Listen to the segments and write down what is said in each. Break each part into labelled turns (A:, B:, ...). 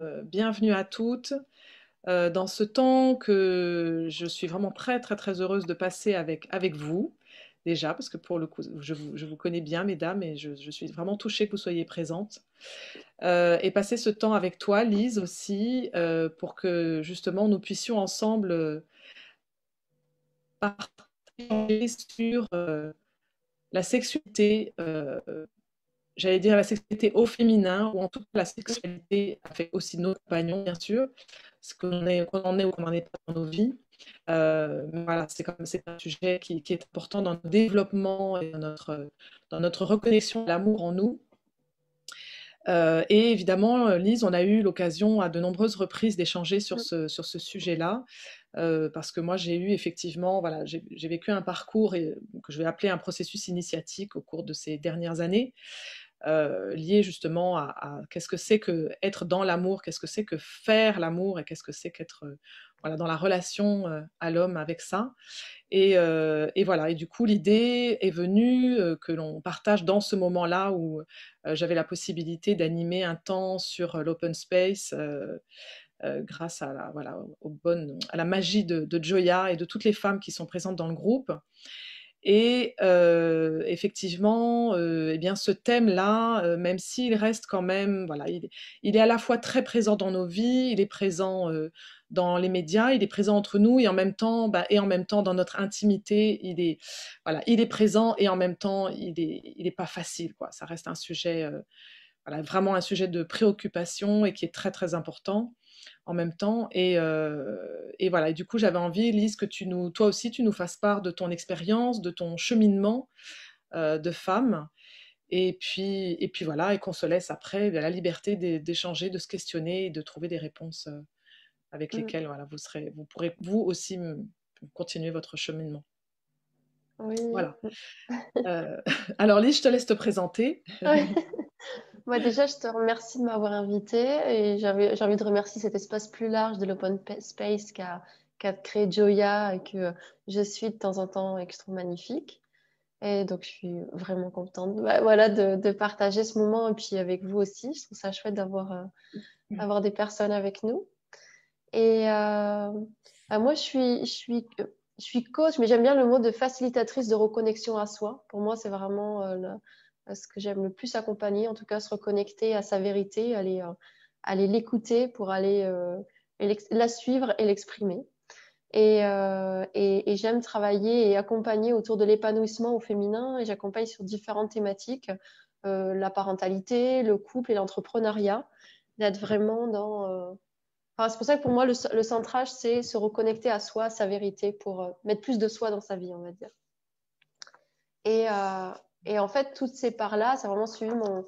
A: bienvenue à toutes. Euh, dans ce temps que je suis vraiment très très très heureuse de passer avec, vous, déjà, parce que pour le coup, je vous, connais bien, mesdames, et je, suis vraiment touchée que vous soyez présentes. Euh, et passer ce temps avec toi, Lise, aussi, euh, pour que justement nous puissions ensemble partager sur la sexualité j'allais dire la sexualité au féminin, ou en tout cas la sexualité avec aussi nos compagnons, bien sûr, ce qu'on est, en est ou qu'on n'en est pas dans nos vies. Euh, voilà, c'est comme c'est un sujet qui, qui, est important dans notre développement et dans notre, dans notre de l'amour en nous. Euh, et évidemment, Lise, on a eu l'occasion à de nombreuses reprises d'échanger sur ce, sur ce sujet-là, euh, parce que moi, j'ai eu effectivement, voilà, j'ai vécu un parcours que je vais appeler un processus initiatique au cours de ces dernières années, euh, lié justement à, qu'est-ce que c'est que être dans l'amour, qu'est-ce que c'est que faire l'amour et qu'est-ce que c'est qu'être euh, voilà, dans la relation euh, à l'homme avec ça. Et, et, voilà, et du coup, l'idée est venue que l'on partage dans ce moment-là où j'avais la possibilité d'animer un temps sur l'open space. grâce à la, voilà, à la magie de Joya et de toutes les femmes qui sont présentes dans le groupe. Et euh, effectivement, euh, eh bien, ce thème-là, euh, même s'il reste quand même, voilà, il, est à la fois très présent dans nos vies, il est présent euh, dans les médias, il est présent entre nous et en même temps, bah, et en même temps dans notre intimité, il est, voilà, il est présent et en même temps, il est, il est pas facile, quoi. Ça reste un sujet, voilà, vraiment un sujet de préoccupation et qui est très très important en même temps. Et, euh, et voilà, et du coup, j'avais envie, Lise, que tu nous, toi aussi, tu nous fasses part de ton expérience, de ton cheminement euh, de femme. Et puis, et puis voilà, et qu'on se laisse après la liberté d'échanger, de se questionner et de trouver des réponses euh, avec mmh. lesquelles voilà, vous, serez, vous pourrez vous aussi continuer votre cheminement.
B: Oui.
A: Voilà. Euh, alors Lise, je te laisse te présenter.
B: Moi, déjà, je te remercie de m'avoir invité et j'ai envie de remercier cet espace plus large de l'open space qu'a créé Joya et que je suis de temps en temps et que je trouve magnifique. Et donc, je suis vraiment contente bah, voilà, de, de, partager ce moment et puis avec vous aussi. Je trouve ça chouette d'avoir euh, des personnes avec nous. Et euh, bah, moi, je suis, je, suis, je suis coach, mais j'aime bien le mot de facilitatrice de reconnexion à soi. Pour moi, c'est vraiment euh, ce que j'aime le plus accompagner, en tout cas se reconnecter à sa vérité, aller, euh, l'écouter pour aller euh, la suivre et l'exprimer. Et, euh, j'aime travailler et accompagner autour de l'épanouissement au féminin et j'accompagne sur différentes thématiques, euh, la parentalité, le couple et l'entrepreneuriat, d'être vraiment dans... Euh... C'est pour ça que pour moi, le, centrage, c'est se reconnecter à soi, à sa vérité, pour euh, mettre plus de soi dans sa vie, on va dire. Et, euh, en fait, toutes ces parts-là, ça a vraiment suivi mon,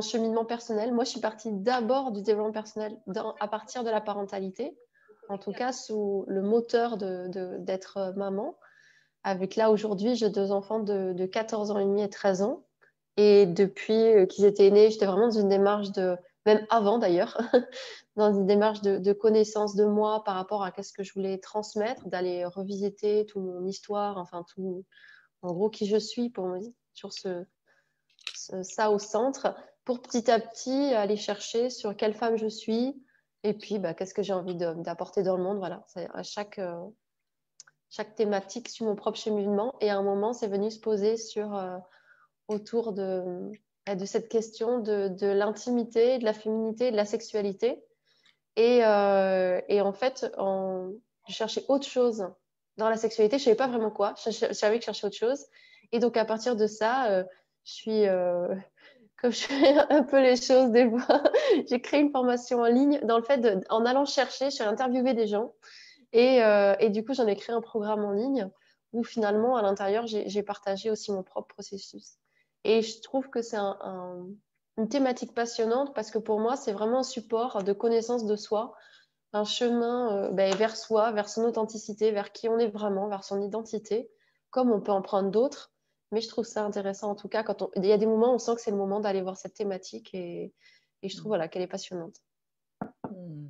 B: cheminement personnel. Moi, je suis partie d'abord du développement personnel à partir de la parentalité, en tout cas sous le moteur d'être de, de, maman. Avec là, aujourd'hui, j'ai deux enfants de, de 14 ans et demi et 13 ans. Et depuis euh, qu'ils étaient nés, j'étais vraiment dans une démarche de, même avant d'ailleurs, dans une démarche de, connaissance de moi par rapport à qu'est-ce que je voulais transmettre, d'aller revisiter toute mon histoire, enfin tout, en gros qui je suis pour me sur ce, ce, ça au centre pour petit à petit aller chercher sur quelle femme je suis et puis bah, qu'est-ce que j'ai envie d'apporter dans le monde. Voilà, à chaque, euh, chaque thématique sur mon propre cheminement. Et à un moment, c'est venu se poser sur, euh, autour de, de cette question de, de l'intimité, de la féminité, de la sexualité. Et, euh, et en fait, je cherchais autre chose dans la sexualité. Je ne savais pas vraiment quoi. Je, savais que je cherchais autre chose. Et donc, à partir de ça, euh, je suis, euh, comme je fais un peu les choses des fois, j'ai créé une formation en ligne dans le fait de, en allant chercher, je suis interviewé des gens. Et, et du coup, j'en ai créé un programme en ligne où finalement, à l'intérieur, j'ai partagé aussi mon propre processus. Et je trouve que c'est un, un, une thématique passionnante parce que pour moi, c'est vraiment un support de connaissance de soi, un chemin euh, ben, vers soi, vers son authenticité, vers qui on est vraiment, vers son identité, comme on peut en prendre d'autres. Mais je trouve ça intéressant en tout cas. Quand on... Il y a des moments où on sent que c'est le moment d'aller voir cette thématique et, et je trouve voilà, qu'elle est passionnante. Mmh.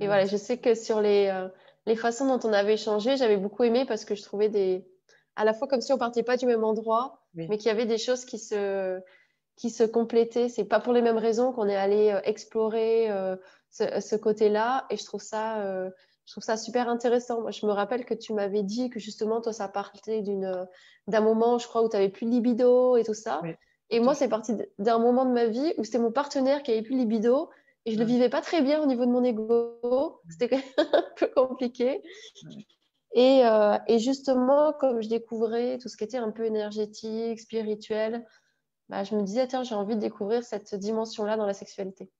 B: Et voilà, je sais que sur les, euh, les façons dont on avait échangé, j'avais beaucoup aimé parce que je trouvais des. à la fois comme si on partait pas du même endroit, oui. mais qu'il y avait des choses qui se qui se complétaient. C'est pas pour les mêmes raisons qu'on est allé euh, explorer euh, ce, côté-là. Et je trouve ça, euh, je trouve ça super intéressant. Moi, je me rappelle que tu m'avais dit que justement, toi, ça partait d'une, d'un moment, je crois, où tu avais plus de libido et tout ça. Et moi, c'est parti d'un moment de ma vie où c'était mon partenaire qui avait plus de libido. Et je ne le vivais pas très bien au niveau de mon ego. C'était un peu compliqué. Et, et, justement, comme je découvrais tout ce qui était un peu énergétique, spirituel, bah, je me disais, tiens, j'ai envie de découvrir cette dimension-là dans la sexualité.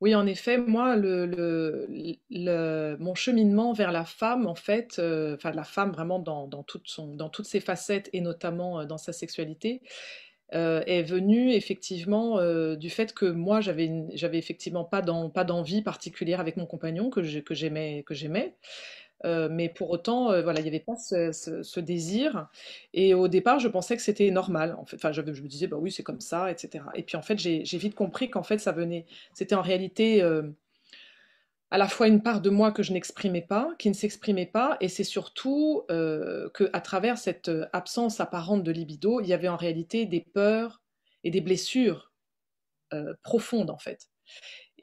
A: Oui, en effet, moi, mon cheminement vers la femme, en fait, euh, enfin la femme vraiment dans, toutes ses facettes et notamment euh, dans sa sexualité, euh, est venu effectivement du fait que moi, j'avais, j'avais effectivement pas, pas d'envie particulière avec mon compagnon que, j'aimais, que j'aimais. Euh, mais pour autant, euh, voilà, il n'y avait pas ce, désir. Et au départ, je pensais que c'était normal. Enfin, je, je, me disais, bah oui, c'est comme ça, etc. Et puis en fait, j'ai vite compris qu'en fait, ça venait, c'était en réalité euh, à la fois une part de moi que je n'exprimais pas, qui ne s'exprimait pas, et c'est surtout euh, qu'à travers cette absence apparente de libido, il y avait en réalité des peurs et des blessures profondes en fait.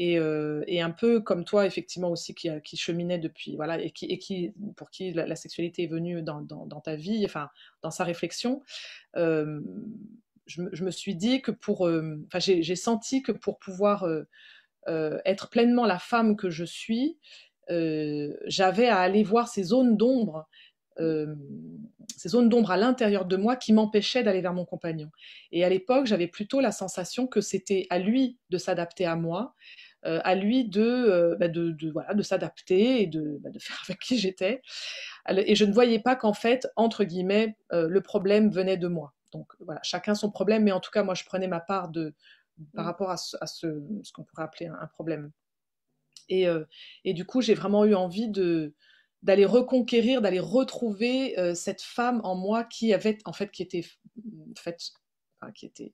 A: Euh, et, un peu comme toi, effectivement, aussi, qui, qui cheminait depuis, voilà, et qui, pour qui la, sexualité est venue dans, dans, ta vie, enfin, dans sa réflexion, euh, je, je, me suis dit que pour, euh, enfin, j'ai senti que pour pouvoir être pleinement la femme que je suis, j'avais à aller voir ces zones d'ombre ces zones d'ombre à l'intérieur de moi qui m'empêchaient d'aller vers mon compagnon. Et à l'époque, j'avais plutôt la sensation que c'était à lui de s'adapter à moi, euh, à lui de, euh, bah, de, voilà, de s'adapter et de, bah, de faire avec qui j'étais. Et je ne voyais pas qu'en fait, entre guillemets, euh, le problème venait de moi. Donc voilà, chacun son problème, mais en tout cas, moi, je prenais ma part de, par mmh. rapport à ce, ce, qu'on pourrait appeler un, problème. Et, et, du coup, j'ai vraiment eu envie de d'aller reconquérir, d'aller retrouver cette femme en moi qui avait, en fait, qui était enfin, qui était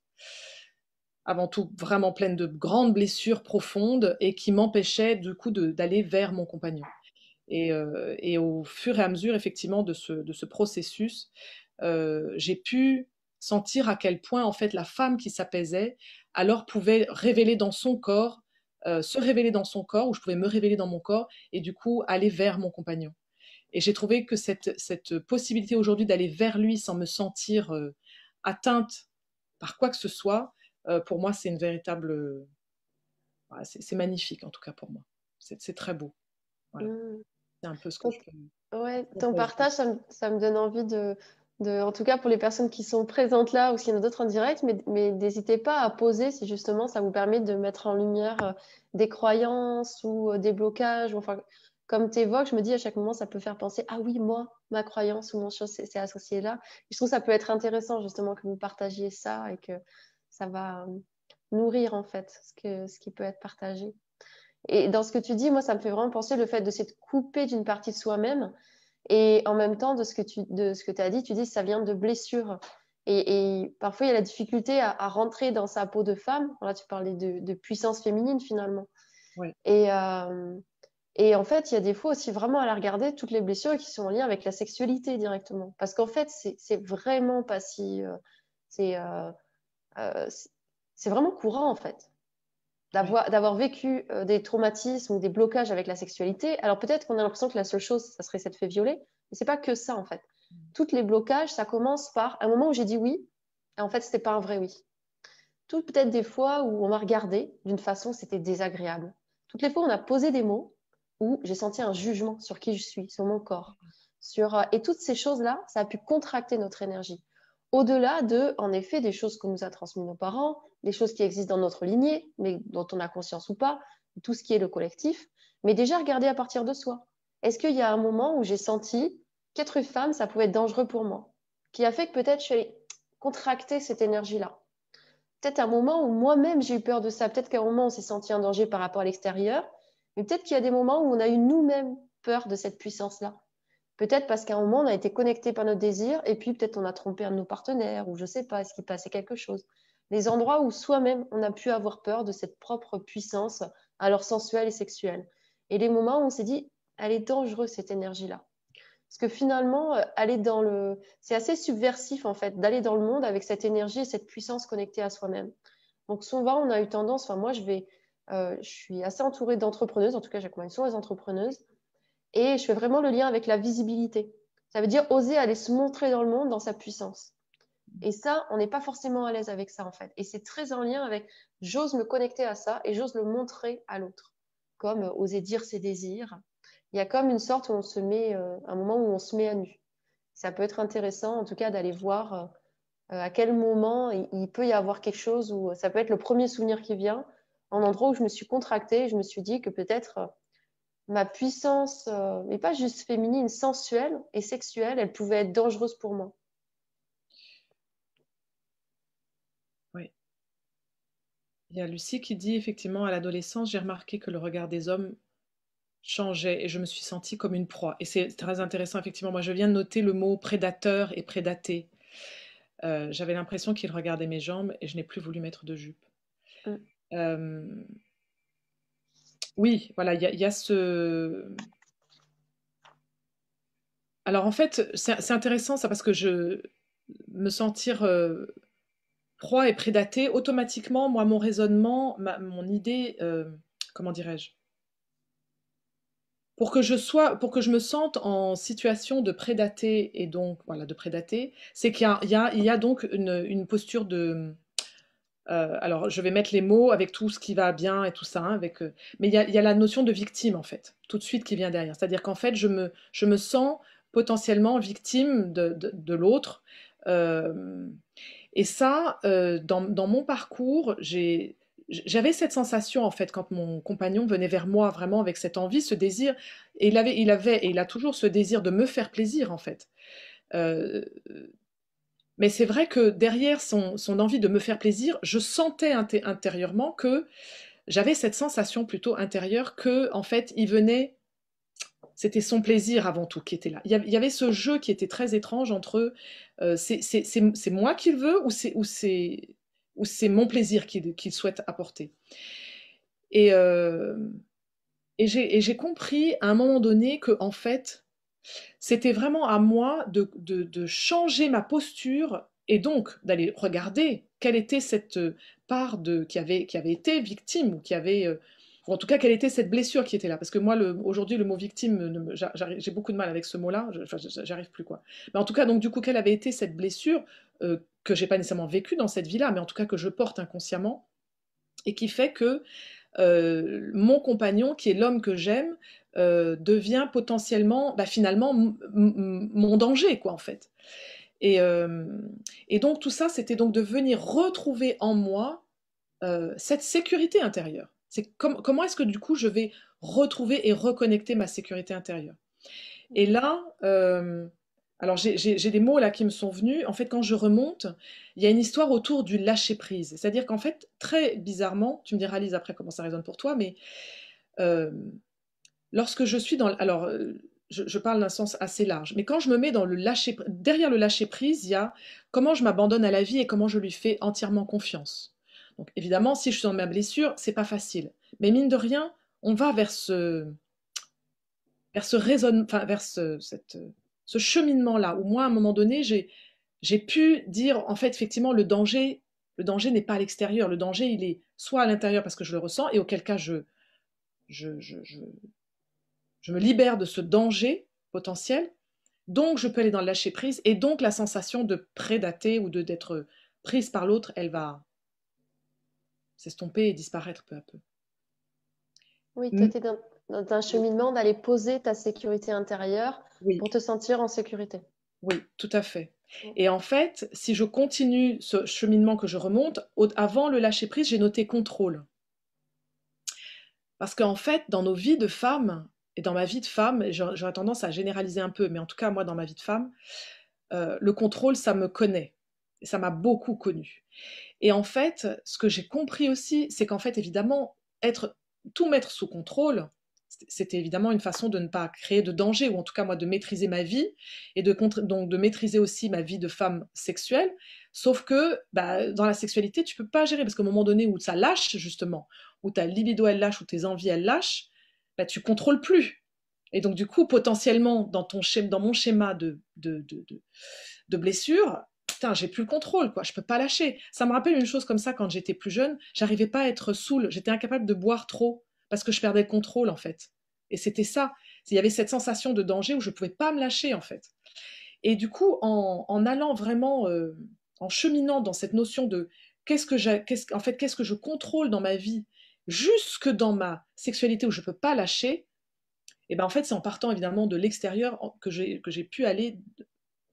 A: avant tout vraiment pleine de grandes blessures profondes et qui m'empêchait du coup d'aller vers mon compagnon. Euh, et, au fur et à mesure effectivement de ce, de ce processus, euh, j'ai pu sentir à quel point en fait la femme qui s'apaisait alors pouvait révéler dans son corps, euh, se révéler dans son corps, ou je pouvais me révéler dans mon corps et du coup aller vers mon compagnon. Et j'ai trouvé que cette, cette possibilité aujourd'hui d'aller vers lui sans me sentir atteinte par quoi que ce soit, euh, pour moi, c'est une véritable. Euh, c'est magnifique, en tout cas pour moi. C'est très beau. Mmh. C'est un peu ce que je
B: peux. Ouais, ton partage, ça me, ça me, donne envie de, en tout cas pour les personnes qui sont présentes là ou s'il y en a d'autres en direct, mais, mais n'hésitez pas à poser si justement ça vous permet de mettre en lumière euh, des croyances ou des blocages. Enfin, comme tu évoques, je me dis à chaque moment, ça peut faire penser Ah oui, moi, ma croyance ou mon chose, c'est associé là. je trouve que ça peut être intéressant justement que vous partagiez ça et que ça va euh, nourrir en fait ce, que, ce qui peut être partagé. Et dans ce que tu dis, moi, ça me fait vraiment penser le fait de s'être coupé d'une partie de soi-même. Et en même temps, de ce que tu de ce que as dit, tu dis ça vient de blessures. Et, parfois, il y a la difficulté à, rentrer dans sa peau de femme. Là, tu parlais de, puissance féminine finalement. Et, euh, et en fait, il y a des fois aussi vraiment à la regarder toutes les blessures qui sont en lien avec la sexualité directement. Parce qu'en fait, c'est vraiment pas si. Euh, c'est euh, c'est vraiment courant en fait d'avoir vécu euh, des traumatismes ou des blocages avec la sexualité. Alors peut-être qu'on a l'impression que la seule chose, ça serait cette fait violer, mais c'est pas que ça en fait. Mm. Toutes les blocages, ça commence par un moment où j'ai dit oui, et en fait c'était pas un vrai oui. Toutes peut-être des fois où on m'a regardé d'une façon, c'était désagréable. Toutes les fois, on a posé des mots où j'ai senti un jugement sur qui je suis, sur mon corps, sur euh, et toutes ces choses-là, ça a pu contracter notre énergie au-delà de, en effet, des choses que nous a transmises nos parents, des choses qui existent dans notre lignée, mais dont on a conscience ou pas, tout ce qui est le collectif, mais déjà regarder à partir de soi. Est-ce qu'il y a un moment où j'ai senti qu'être femme, ça pouvait être dangereux pour moi, qui a fait que peut-être je suis allée contracter cette énergie-là? Peut-être un moment où moi-même j'ai eu peur de ça, peut-être qu'à un moment on s'est senti en danger par rapport à l'extérieur, mais peut-être qu'il y a des moments où on a eu nous-mêmes peur de cette puissance-là. Peut-être parce qu'à un moment, on a été connecté par nos désirs et puis peut-être on a trompé un de nos partenaires ou je ne sais pas, est-ce qu'il passait quelque chose. Les endroits où soi-même, on a pu avoir peur de cette propre puissance, alors sensuelle et sexuelle. Et les moments où on s'est dit, elle est dangereuse cette énergie-là. Parce que finalement, euh, aller dans le, c'est assez subversif en fait, d'aller dans le monde avec cette énergie et cette puissance connectée à soi-même. Donc souvent, on a eu tendance, enfin moi, je vais, euh, je suis assez entourée d'entrepreneuses, en tout cas, j'accompagne souvent les entrepreneuses, et je fais vraiment le lien avec la visibilité. Ça veut dire oser aller se montrer dans le monde dans sa puissance. Et ça, on n'est pas forcément à l'aise avec ça en fait. Et c'est très en lien avec j'ose me connecter à ça et j'ose le montrer à l'autre, comme euh, oser dire ses désirs, il y a comme une sorte où on se met, euh, un moment où on se met à nu. Ça peut être intéressant, en tout cas, d'aller voir euh, à quel moment il, peut y avoir quelque chose où ça peut être le premier souvenir qui vient, un endroit où je me suis contractée, je me suis dit que peut-être ma puissance, mais pas juste féminine, sensuelle et sexuelle, elle pouvait être dangereuse pour moi.
A: Oui. Il y a Lucie qui dit effectivement à l'adolescence, j'ai remarqué que le regard des hommes changeait et je me suis sentie comme une proie. Et c'est très intéressant, effectivement. Moi, je viens de noter le mot prédateur et prédaté. Euh, j'avais l'impression qu'il regardait mes jambes et je n'ai plus voulu mettre de jupe. Mm. Euh, oui, voilà, il y, a ce. Alors en fait, c'est intéressant ça parce que je me sentir euh, proie et prédaté, automatiquement, moi, mon raisonnement, mon idée, comment dirais-je? Pour que je sois, pour que je me sente en situation de prédater et donc voilà de prédater, c'est qu'il y, y, y a, donc une, posture de euh, alors je vais mettre les mots avec tout ce qui va bien et tout ça, hein, avec, euh, mais il y, a, la notion de victime en fait, tout de suite qui vient derrière. C'est-à-dire qu'en fait je me, je me sens potentiellement victime de, de, l'autre. Euh, et ça, dans, dans, mon parcours, j'avais cette sensation en fait quand mon compagnon venait vers moi vraiment avec cette envie, ce désir, et il avait, il avait et il a toujours ce désir de me faire plaisir en fait. Mais c'est vrai que derrière son, envie de me faire plaisir, je sentais intérieurement que j'avais cette sensation plutôt intérieure que en fait il venait, c'était son plaisir avant tout qui était là. Il y avait ce jeu qui était très étrange entre euh, c'est moi qui le veux ou c'est mon plaisir qu'il souhaite apporter. Et, euh, et j'ai compris à un moment donné que, en fait, c'était vraiment à moi de, changer ma posture et donc d'aller regarder quelle était cette part de, qui, avait, qui avait été victime ou qui avait. Euh, ou en tout cas, quelle était cette blessure qui était là Parce que moi, aujourd'hui, le mot victime, j'ai beaucoup de mal avec ce mot-là, j'arrive plus quoi. Mais en tout cas, donc du coup, quelle avait été cette blessure euh, que j'ai pas nécessairement vécu dans cette vie-là, mais en tout cas que je porte inconsciemment, et qui fait que euh, mon compagnon, qui est l'homme que j'aime, euh, devient potentiellement, bah, finalement, mon danger, quoi, en fait. Et, euh, et donc tout ça, c'était donc de venir retrouver en moi cette sécurité intérieure. C'est comment est-ce que du coup je vais retrouver et reconnecter ma sécurité intérieure? Et là, alors j'ai des mots là qui me sont venus. En fait, quand je remonte, il y a une histoire autour du lâcher prise. C'est-à-dire qu'en fait, très bizarrement, tu me diras Lise après comment ça résonne pour toi, mais euh, lorsque je suis dans, alors euh, je, parle d'un sens assez large, mais quand je me mets dans le lâcher, derrière le lâcher prise, il y a comment je m'abandonne à la vie et comment je lui fais entièrement confiance. Donc évidemment, si je suis dans ma blessure, c'est pas facile, mais mine de rien, on va vers ce vers ce raisonnement, enfin vers cette ce cheminement-là, où moi, à un moment donné, j'ai pu dire, en fait, effectivement, le danger, le danger n'est pas à l'extérieur, le danger, il est soit à l'intérieur parce que je le ressens, et auquel cas, je, je, me libère de ce danger potentiel, donc je peux aller dans le lâcher prise, et donc la sensation de prédater ou de d'être prise par l'autre, elle va s'estomper et disparaître peu à peu.
B: Oui, tu étais dans, dans un cheminement d'aller poser ta sécurité intérieure pour te sentir en sécurité.
A: Oui, tout à fait. Et en fait, si je continue ce cheminement que je remonte, avant le lâcher prise, j'ai noté contrôle. Parce qu'en fait, dans nos vies de femmes, et dans ma vie de femme, j'aurais tendance à généraliser un peu, mais en tout cas, moi, dans ma vie de femme, euh, le contrôle, ça me connaît. Et ça m'a beaucoup connu. Et en fait, ce que j'ai compris aussi, c'est qu'en fait, évidemment, être tout mettre sous contrôle, c'était évidemment une façon de ne pas créer de danger, ou en tout cas moi de maîtriser ma vie, et de, donc de maîtriser aussi ma vie de femme sexuelle. Sauf que bah, dans la sexualité, tu peux pas gérer, parce qu'au moment donné où ça lâche, justement, où ta libido elle lâche, où tes envies elles lâchent, bah, tu contrôles plus. Et donc, du coup, potentiellement, dans, ton schéma, dans mon schéma de, de, de, blessure, j'ai plus le contrôle, quoi. Je peux pas lâcher. Ça me rappelle une chose comme ça quand j'étais plus jeune. J'arrivais pas à être saoule. J'étais incapable de boire trop parce que je perdais le contrôle, en fait. Et c'était ça. Il y avait cette sensation de danger où je pouvais pas me lâcher, en fait. Et du coup, en, en allant vraiment, euh, en cheminant dans cette notion de qu'est-ce que en fait, qu'est-ce que je contrôle dans ma vie, jusque dans ma sexualité où je peux pas lâcher, et ben en fait, c'est en partant évidemment de l'extérieur que j'ai, pu aller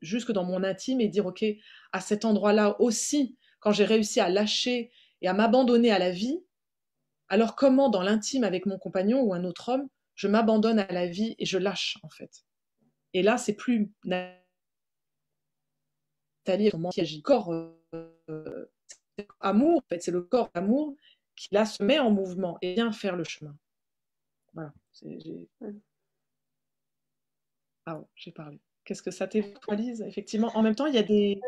A: jusque dans mon intime et dire, OK, à cet endroit-là aussi, quand j'ai réussi à lâcher et à m'abandonner à la vie, alors comment dans l'intime avec mon compagnon ou un autre homme, je m'abandonne à la vie et je lâche en fait? Et là, c'est plus Nathalie qui agit. Corps euh, amour, en fait, c'est le corps d'amour qui là se met en mouvement et vient faire le chemin. Voilà. Ah j'ai parlé. Qu'est-ce que ça t'évisualise Effectivement, en même temps, il y a des,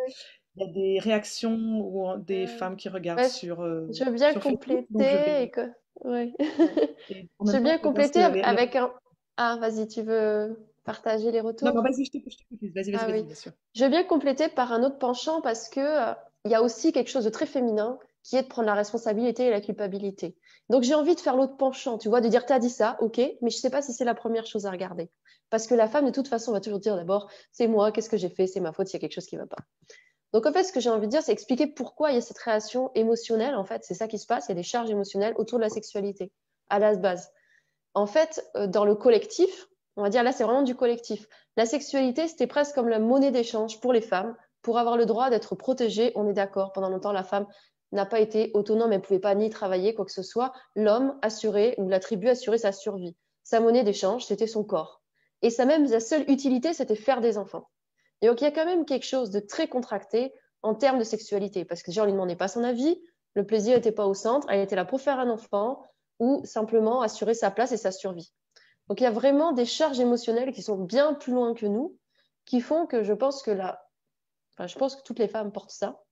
A: il y a des réactions ou des femmes qui regardent sur.
B: Euh, je veux bien compléter. et que... ouais. je veux bien compléter avec un. Ah, vas-y, tu veux partager les retours?
A: Non, vas-y, je t'écoute. Vas-y, vas-y, ah bien sûr.
B: Je veux bien compléter par un autre penchant parce que euh, il y a aussi quelque chose de très féminin qui est de prendre la responsabilité et la culpabilité. Donc j'ai envie de faire l'autre penchant, tu vois, de dire t'as dit ça, ok, mais je sais pas si c'est la première chose à regarder. Parce que la femme, de toute façon, va toujours dire d'abord, c'est moi, qu'est-ce que j'ai fait, c'est ma faute, il y a quelque chose qui ne va pas. Donc en fait, ce que j'ai envie de dire, c'est expliquer pourquoi il y a cette réaction émotionnelle. En fait, c'est ça qui se passe, il y a des charges émotionnelles autour de la sexualité, à la base. En fait, euh, dans le collectif, on va dire là, c'est vraiment du collectif. La sexualité, c'était presque comme la monnaie d'échange pour les femmes, pour avoir le droit d'être protégée. On est d'accord. Pendant longtemps, la femme n'a pas été autonome, elle ne pouvait pas ni travailler, quoi que ce soit. L'homme assurait, ou la tribu assurait sa survie. Sa monnaie d'échange, c'était son corps. Et sa même, sa seule utilité, c'était faire des enfants. Et donc, il y a quand même quelque chose de très contracté en termes de sexualité, parce que déjà, on ne lui demandait pas son avis, le plaisir n'était pas au centre, elle était là pour faire un enfant ou simplement assurer sa place et sa survie. Donc, il y a vraiment des charges émotionnelles qui sont bien plus loin que nous, qui font que je pense que là, enfin, je pense que toutes les femmes portent ça,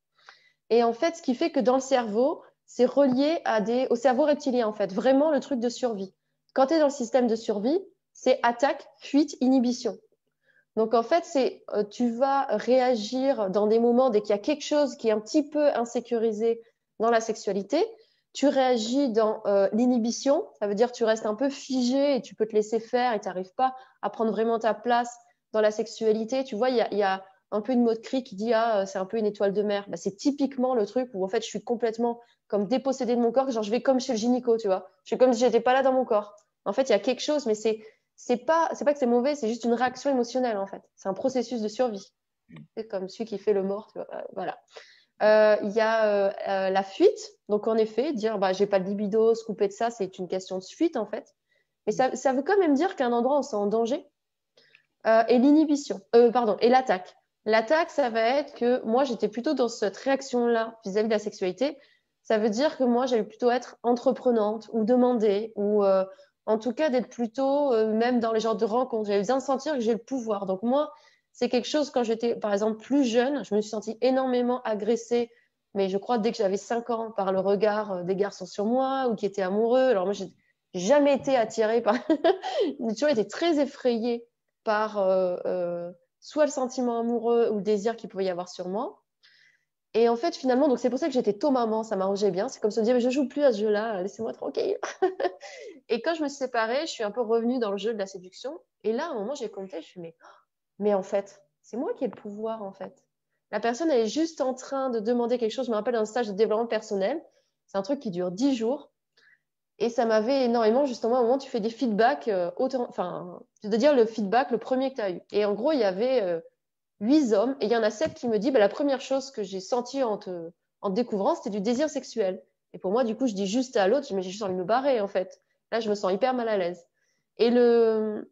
B: et en fait, ce qui fait que dans le cerveau, c'est relié au cerveau reptilien, en fait, vraiment le truc de survie. Quand tu es dans le système de survie, c'est attaque, fuite, inhibition. Donc en fait, c'est euh, tu vas réagir dans des moments dès qu'il y a quelque chose qui est un petit peu insécurisé dans la sexualité, tu réagis dans euh, l'inhibition, ça veut dire tu restes un peu figé et tu peux te laisser faire et tu n'arrives pas à prendre vraiment ta place dans la sexualité. Tu vois, il y a un peu une mode cri qui dit ah c'est un peu une étoile de mer. Bah, c'est typiquement le truc où en fait je suis complètement comme dépossédée de mon corps, genre je vais comme chez le gynéco, tu vois. Je suis comme si j'étais pas là dans mon corps. En fait, il y a quelque chose, mais c'est c'est pas c'est pas que c'est mauvais, c'est juste une réaction émotionnelle en fait. C'est un processus de survie. C'est comme celui qui fait le mort, tu vois. Euh, voilà. Euh, il y a euh, la fuite. Donc en effet, dire bah j'ai pas de libido, se couper de ça, c'est une question de fuite en fait. Mais ça, veut quand même dire qu'un endroit où c'est en danger. et l'inhibition, pardon, et l'attaque. L'attaque, ça va être que moi, j'étais plutôt dans cette réaction-là vis-à-vis de la sexualité. Ça veut dire que moi, j'allais plutôt être entreprenante ou demander ou euh, en tout cas d'être plutôt euh, même dans les genres de rencontres. J'avais besoin de sentir que j'ai le pouvoir. Donc moi, c'est quelque chose quand j'étais par exemple plus jeune, je me suis sentie énormément agressée, mais je crois dès que j'avais 5 ans par le regard euh, des garçons sur moi ou qui étaient amoureux. Alors moi, j'ai jamais été attirée par, j'ai toujours été très effrayée par soit le sentiment amoureux ou le désir qu'il pouvait y avoir sur moi. Et en fait, finalement, c'est pour ça que j'étais tôt maman, ça m'arrangeait bien. C'est comme se dire, je joue plus à ce jeu-là, laissez-moi tranquille. et quand je me suis séparée, je suis un peu revenue dans le jeu de la séduction. Et là, à un moment, j'ai compté, je suis, mais, mais en fait, c'est moi qui ai le pouvoir, en fait. La personne, elle est juste en train de demander quelque chose. Je me rappelle d'un stage de développement personnel. C'est un truc qui dure dix jours. Et ça m'avait énormément, justement, un moment, tu fais des feedbacks, euh, enfin, je veux dire le feedback, le premier que tu as eu. Et en gros, il y avait euh, huit hommes, et il y en a sept qui me disent, bah, la première chose que j'ai sentie en te, découvrant, c'était du désir sexuel. Et pour moi, du coup, je dis juste à l'autre, mais j'ai juste envie de me barrer, en fait. Là, je me sens hyper mal à l'aise. Et l'homme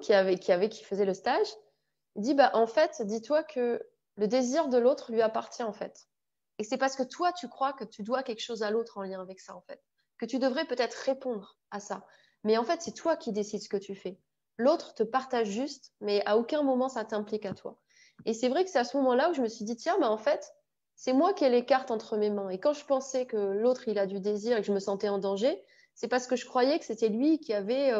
B: qui avait, qui avait, qui faisait le stage, dit, bah, en fait, dis-toi que le désir de l'autre lui appartient, en fait. Et c'est parce que toi, tu crois que tu dois quelque chose à l'autre en lien avec ça, en fait. Que tu devrais peut-être répondre à ça. Mais en fait, c'est toi qui décides ce que tu fais. L'autre te partage juste, mais à aucun moment ça t'implique à toi. Et c'est vrai que c'est à ce moment-là où je me suis dit, tiens, mais en fait, c'est moi qui ai les cartes entre mes mains. Et quand je pensais que l'autre, il a du désir et que je me sentais en danger, c'est parce que je croyais que c'était lui qui avait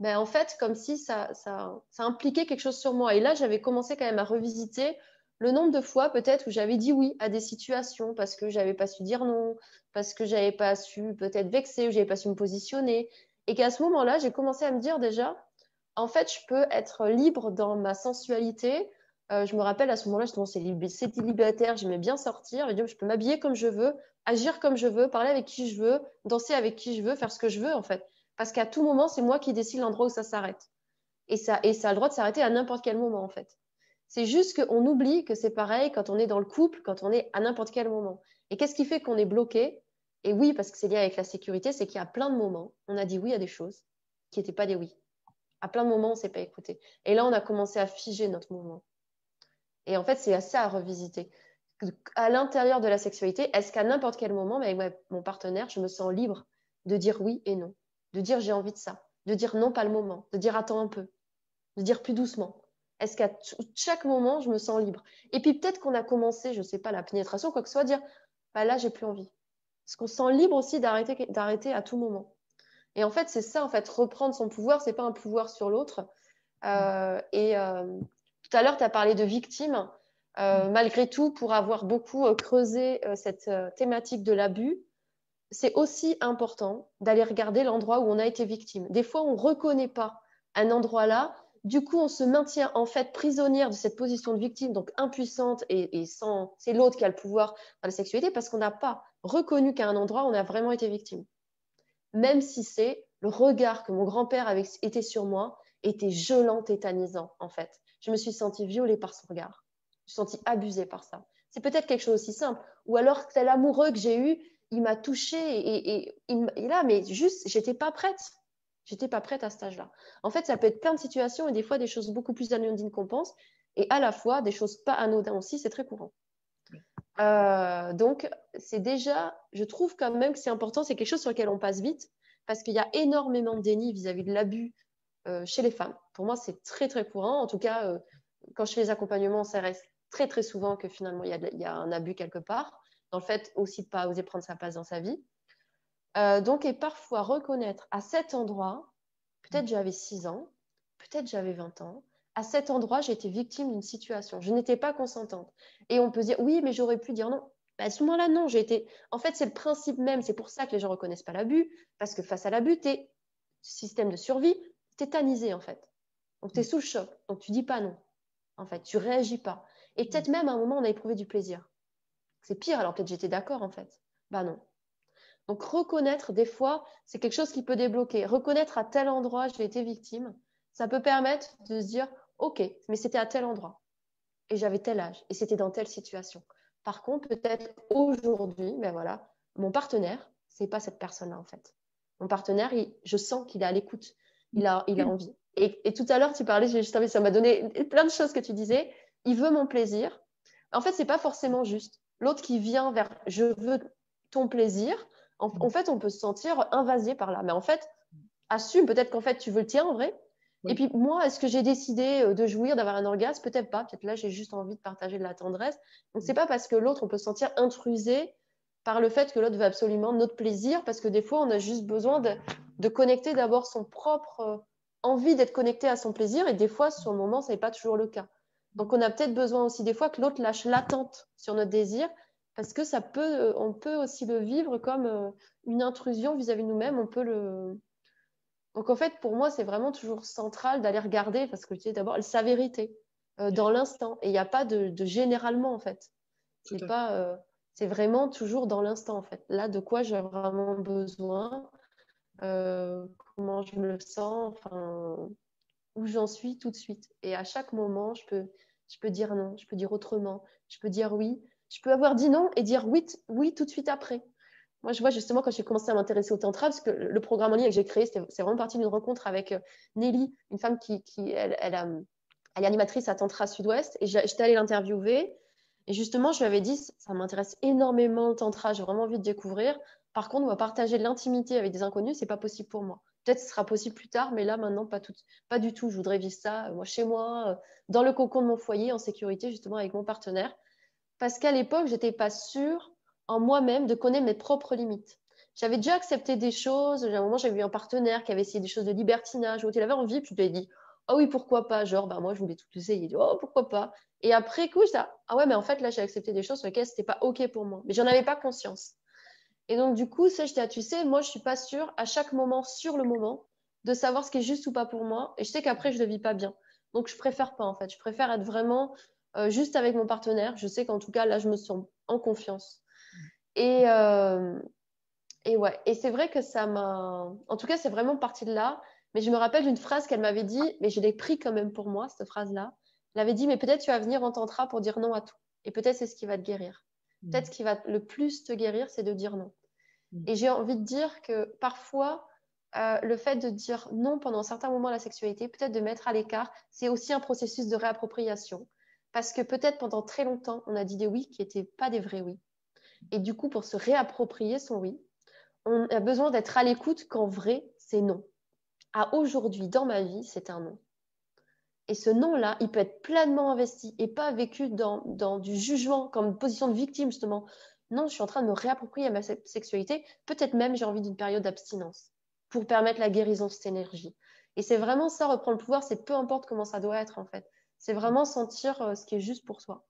B: ben, en fait, comme si ça, ça, ça impliquait quelque chose sur moi. Et là, j'avais commencé quand même à revisiter le nombre de fois peut-être où j'avais dit oui à des situations parce que j'avais pas su dire non, parce que j'avais pas su peut-être vexer ou j'avais pas su me positionner. Et qu'à ce moment-là, j'ai commencé à me dire déjà, en fait, je peux être libre dans ma sensualité. Euh, je me rappelle à ce moment-là, justement, c'était libérateur, j'aimais bien sortir, je peux m'habiller comme je veux, agir comme je veux, parler avec qui je veux, danser avec qui je veux, faire ce que je veux, en fait. Parce qu'à tout moment, c'est moi qui décide l'endroit où ça s'arrête. Et ça, et ça a le droit de s'arrêter à n'importe quel moment, en fait. C'est juste qu'on oublie que c'est pareil quand on est dans le couple, quand on est à n'importe quel moment. Et qu'est-ce qui fait qu'on est bloqué? Et oui, parce que c'est lié avec la sécurité, c'est qu'il a plein de moments, on a dit oui à des choses qui n'étaient pas des oui. À plein de moments, on ne s'est pas écouté. Et là, on a commencé à figer notre mouvement. Et en fait, c'est assez à revisiter. À l'intérieur de la sexualité, est-ce qu'à n'importe quel moment, mon partenaire, je me sens libre de dire oui et non, de dire j'ai envie de ça, de dire non, pas le moment, de dire attends un peu, de dire plus doucement, est-ce qu'à chaque moment, je me sens libre? Et puis peut-être qu'on a commencé, je ne sais pas, la pénétration, quoi que ce soit, dire, bah là, j'ai plus envie. Parce qu'on se sent libre aussi d'arrêter, d'arrêter à tout moment. Et en fait, c'est ça, en fait, reprendre son pouvoir, c'est pas un pouvoir sur l'autre. Euh, et euh, tout à l'heure, tu as parlé de victime. Euh, malgré tout, pour avoir beaucoup creusé cette thématique de l'abus, c'est aussi important d'aller regarder l'endroit où on a été victime. Des fois, on ne reconnaît pas un endroit là du coup, on se maintient en fait prisonnière de cette position de victime, donc impuissante et, sans. C'est l'autre qui a le pouvoir dans la sexualité parce qu'on n'a pas reconnu qu'à un endroit, on a vraiment été victime. Même si c'est le regard que mon grand-père avait été sur moi était gelant, tétanisant, en fait. Je me suis sentie violée par son regard. Je me suis sentie abusée par ça. C'est peut-être quelque chose aussi simple. Ou alors, tel amoureux que j'ai eu, il m'a touchée et, et, et, là, mais juste, j'étais pas prête. J'étais pas prête à cet âge-là. En fait, ça peut être plein de situations et des fois des choses beaucoup plus anodines qu'on pense, et à la fois des choses pas anodines aussi, c'est très courant. Euh, donc, c'est déjà, je trouve quand même que c'est important, c'est quelque chose sur lequel on passe vite, parce qu'il y a énormément de déni vis-à-vis de l'abus euh, chez les femmes. Pour moi, c'est très très courant. En tout cas, euh, quand je fais les accompagnements, ça reste très très souvent que finalement il y, a, il y a un abus quelque part, dans le fait aussi de pas oser prendre sa place dans sa vie. Euh, donc, et parfois reconnaître à cet endroit, peut-être j'avais 6 ans, peut-être j'avais 20 ans, à cet endroit, j'ai été victime d'une situation. Je n'étais pas consentante. Et on peut dire, oui, mais j'aurais pu dire non. Bah, à ce moment-là, non, j'ai été. En fait, c'est le principe même. C'est pour ça que les gens ne reconnaissent pas l'abus. Parce que face à l'abus, tu es système de survie, tétanisé, en fait. Donc, tu es sous le choc. Donc, tu dis pas non. En fait, tu réagis pas. Et peut-être même à un moment, on a éprouvé du plaisir. C'est pire. Alors, peut-être j'étais d'accord, en fait. Bah non. Donc reconnaître, des fois, c'est quelque chose qui peut débloquer. Reconnaître à tel endroit, j'ai été victime, ça peut permettre de se dire, OK, mais c'était à tel endroit. Et j'avais tel âge. Et c'était dans telle situation. Par contre, peut-être aujourd'hui, ben voilà, mon partenaire, c'est pas cette personne-là, en fait. Mon partenaire, je sens qu'il est à l'écoute. Il a, il a envie. Et, tout à l'heure, tu parlais, juste, ça m'a donné plein de choses que tu disais. Il veut mon plaisir. En fait, c'est pas forcément juste. L'autre qui vient vers je veux ton plaisir, en, fait, on peut se sentir invasé par là. Mais en fait, assume peut-être qu'en fait, tu veux le tien en vrai. Et puis moi, est-ce que j'ai décidé euh, de jouir, d'avoir un orgasme? Peut-être pas. Peut-être là, j'ai juste envie de partager de la tendresse. Donc, c'est pas parce que l'autre, on peut se sentir intrusé par le fait que l'autre veut absolument notre plaisir, parce que des fois, on a juste besoin de, connecter d'abord son propre euh, envie d'être connecté à son plaisir, et des fois, sur le moment, ce n'est pas toujours le cas. Donc, on a peut-être besoin aussi des fois que l'autre lâche l'attente sur notre désir, parce que ça peut, euh, on peut aussi le vivre comme euh, une intrusion vis-à-vis de nous-mêmes. On peut le. Donc en fait, pour moi, c'est vraiment toujours central d'aller regarder, parce que tu sais d'abord sa vérité euh, dans l'instant. Et il n'y a pas de, généralement en fait. C'est pas, c'est vraiment toujours dans l'instant en fait. Là, de quoi j'ai vraiment besoin, comment je me sens, enfin où j'en suis tout de suite. Et à chaque moment, je peux, je peux dire non, je peux dire autrement, je peux dire oui, je peux avoir dit non et dire oui, oui tout de suite après. Moi, je vois justement quand j'ai commencé à m'intéresser au tantra, parce que le programme en ligne que j'ai créé, c'est vraiment parti d'une rencontre avec euh, Nelly, une femme qui, elle, elle, est animatrice à Tantra Sud-Ouest, et j'étais allée l'interviewer. Et justement, je lui avais dit, ça m'intéresse énormément le tantra, j'ai vraiment envie de découvrir. Par contre, on partager de l'intimité avec des inconnus, c'est pas possible pour moi. Peut-être ce sera possible plus tard, mais là, maintenant, pas, tout, pas du tout. Je voudrais vivre ça, euh, moi, chez moi, euh, dans le cocon de mon foyer, en sécurité, justement, avec mon partenaire parce qu'à l'époque, je n'étais pas sûre en moi-même de connaître mes propres limites. j'avais déjà accepté des choses. À un moment, j'avais eu un partenaire qui avait essayé des choses de libertinage, où il avait envie, puis je lui ai dit, oh oui, pourquoi pas? Genre, bah, moi, je voulais tout essayer. Il dit, oh, pourquoi pas? Et après, coup, je ah ouais, mais en fait, là, j'ai accepté des choses sur lesquelles c'était pas OK pour moi. Mais j'en avais pas conscience. Et donc, du coup, ça, je dis, ah, tu sais, moi, je suis pas sûre à chaque moment, sur le moment, de savoir ce qui est juste ou pas pour moi. Et je sais qu'après, je le vis pas bien. Donc, je préfère pas, en fait. Je préfère être vraiment euh, juste avec mon partenaire. Je sais qu'en tout cas, là, je me sens en confiance. Et, euh, et ouais, et c'est vrai que ça m'a. En tout cas, c'est vraiment parti de là. Mais je me rappelle d'une phrase qu'elle m'avait dit, mais je l'ai pris quand même pour moi, cette phrase-là. Elle avait dit, mais peut-être tu vas venir en tantra pour dire non à tout. Et peut-être c'est ce qui va te guérir. Mm. Peut-être ce qui va le plus te guérir, c'est de dire non. Mm. Et j'ai envie de dire que parfois, euh, le fait de dire non pendant certains moments à la sexualité, peut-être de mettre à l'écart, c'est aussi un processus de réappropriation. Parce que peut-être pendant très longtemps, on a dit des oui qui n'étaient pas des vrais oui. Et du coup, pour se réapproprier son oui, on a besoin d'être à l'écoute qu'en vrai, c'est non à aujourd'hui dans ma vie, c'est un non. Et ce non-là, il peut être pleinement investi et pas vécu dans, du jugement comme position de victime, justement. Non, je suis en train de me réapproprier ma sexualité. Peut-être même j'ai envie d'une période d'abstinence pour permettre la guérison de cette énergie. Et c'est vraiment ça, reprendre le pouvoir, c'est peu importe comment ça doit être en fait. C'est vraiment sentir euh, ce qui est juste pour soi.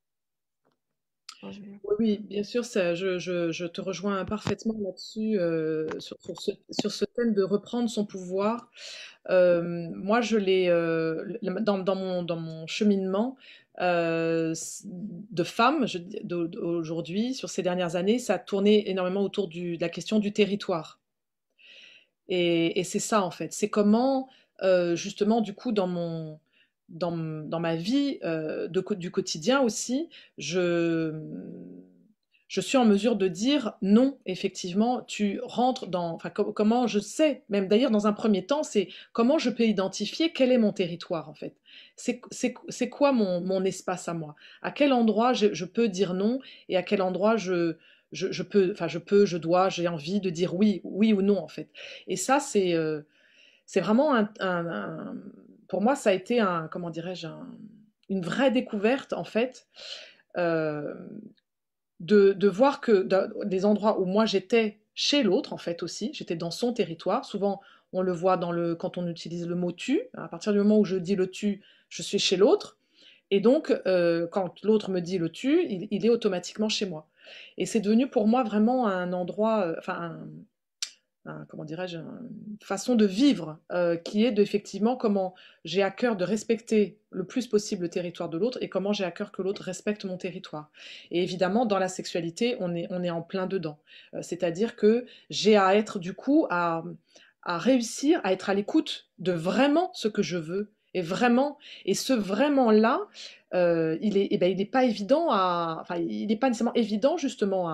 A: Oui, bien sûr, ça, je, te rejoins parfaitement là-dessus, euh, sur, ce, thème de reprendre son pouvoir. Euh, moi, je l'ai, dans, mon, dans cheminement de femme aujourd'hui, sur ces dernières années, ça a tourné énormément autour de la question du territoire. Et c'est ça, en fait. C'est comment, justement, du coup, dans mon dans, ma vie euh, du quotidien aussi, je, je suis en mesure de dire non, effectivement, tu rentres dans... Comment je sais, même d'ailleurs dans un premier temps, c'est comment je peux identifier quel est mon territoire en fait. C'est quoi mon, mon, espace à moi? À quel endroit je, peux dire non et à quel endroit je, je, peux, enfin je peux, je dois, j'ai envie de dire oui, oui ou non en fait. Et ça, c'est euh, c'est vraiment un pour moi, ça a été un, comment dirais-je, une vraie découverte, en fait, euh, de, voir que des endroits où moi j'étais chez l'autre, en fait, aussi, j'étais dans son territoire. Souvent, on le voit dans le, quand on utilise le mot tu. À partir du moment où je dis le tu, je suis chez l'autre. Et donc, euh, quand l'autre me dit le tu, il, est automatiquement chez moi. Et c'est devenu pour moi vraiment un endroit, euh, comment dirais-je, façon de vivre euh, qui est effectivement comment j'ai à cœur de respecter le plus possible le territoire de l'autre et comment j'ai à cœur que l'autre respecte mon territoire. Et évidemment, dans la sexualité, on est, on est en plein dedans. Euh, c'est-à-dire que j'ai à être du coup à réussir à être à l'écoute de vraiment ce que je veux et vraiment et ce vraiment là euh, il est eh ben, n'est pas évident à enfin il n'est pas nécessairement évident justement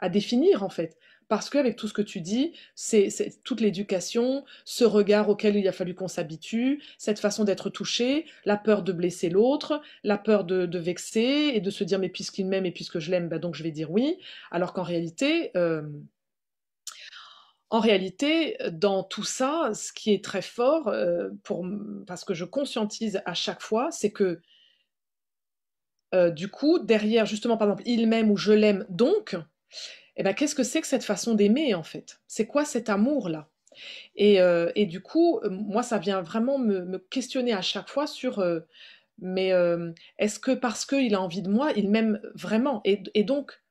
A: à, définir en fait. Parce qu'avec tout ce que tu dis, c'est toute l'éducation, ce regard auquel il a fallu qu'on s'habitue, cette façon d'être touché, la peur de blesser l'autre, la peur de, vexer et de se dire mais puisqu'il m'aime et puisque je l'aime, bah donc je vais dire oui, alors qu'en réalité, euh, en réalité, dans tout ça, ce qui est très fort, euh, parce que je conscientise à chaque fois, c'est que euh, du coup, derrière, justement, par exemple, il m'aime ou je l'aime donc, eh ben, qu'est-ce que c'est que cette façon d'aimer en fait? C'est quoi cet amour-là? Et, euh, et, du coup, moi, ça vient vraiment me, questionner à chaque fois sur, mais est-ce que parce qu'il a envie de moi, il m'aime vraiment? Et, donc,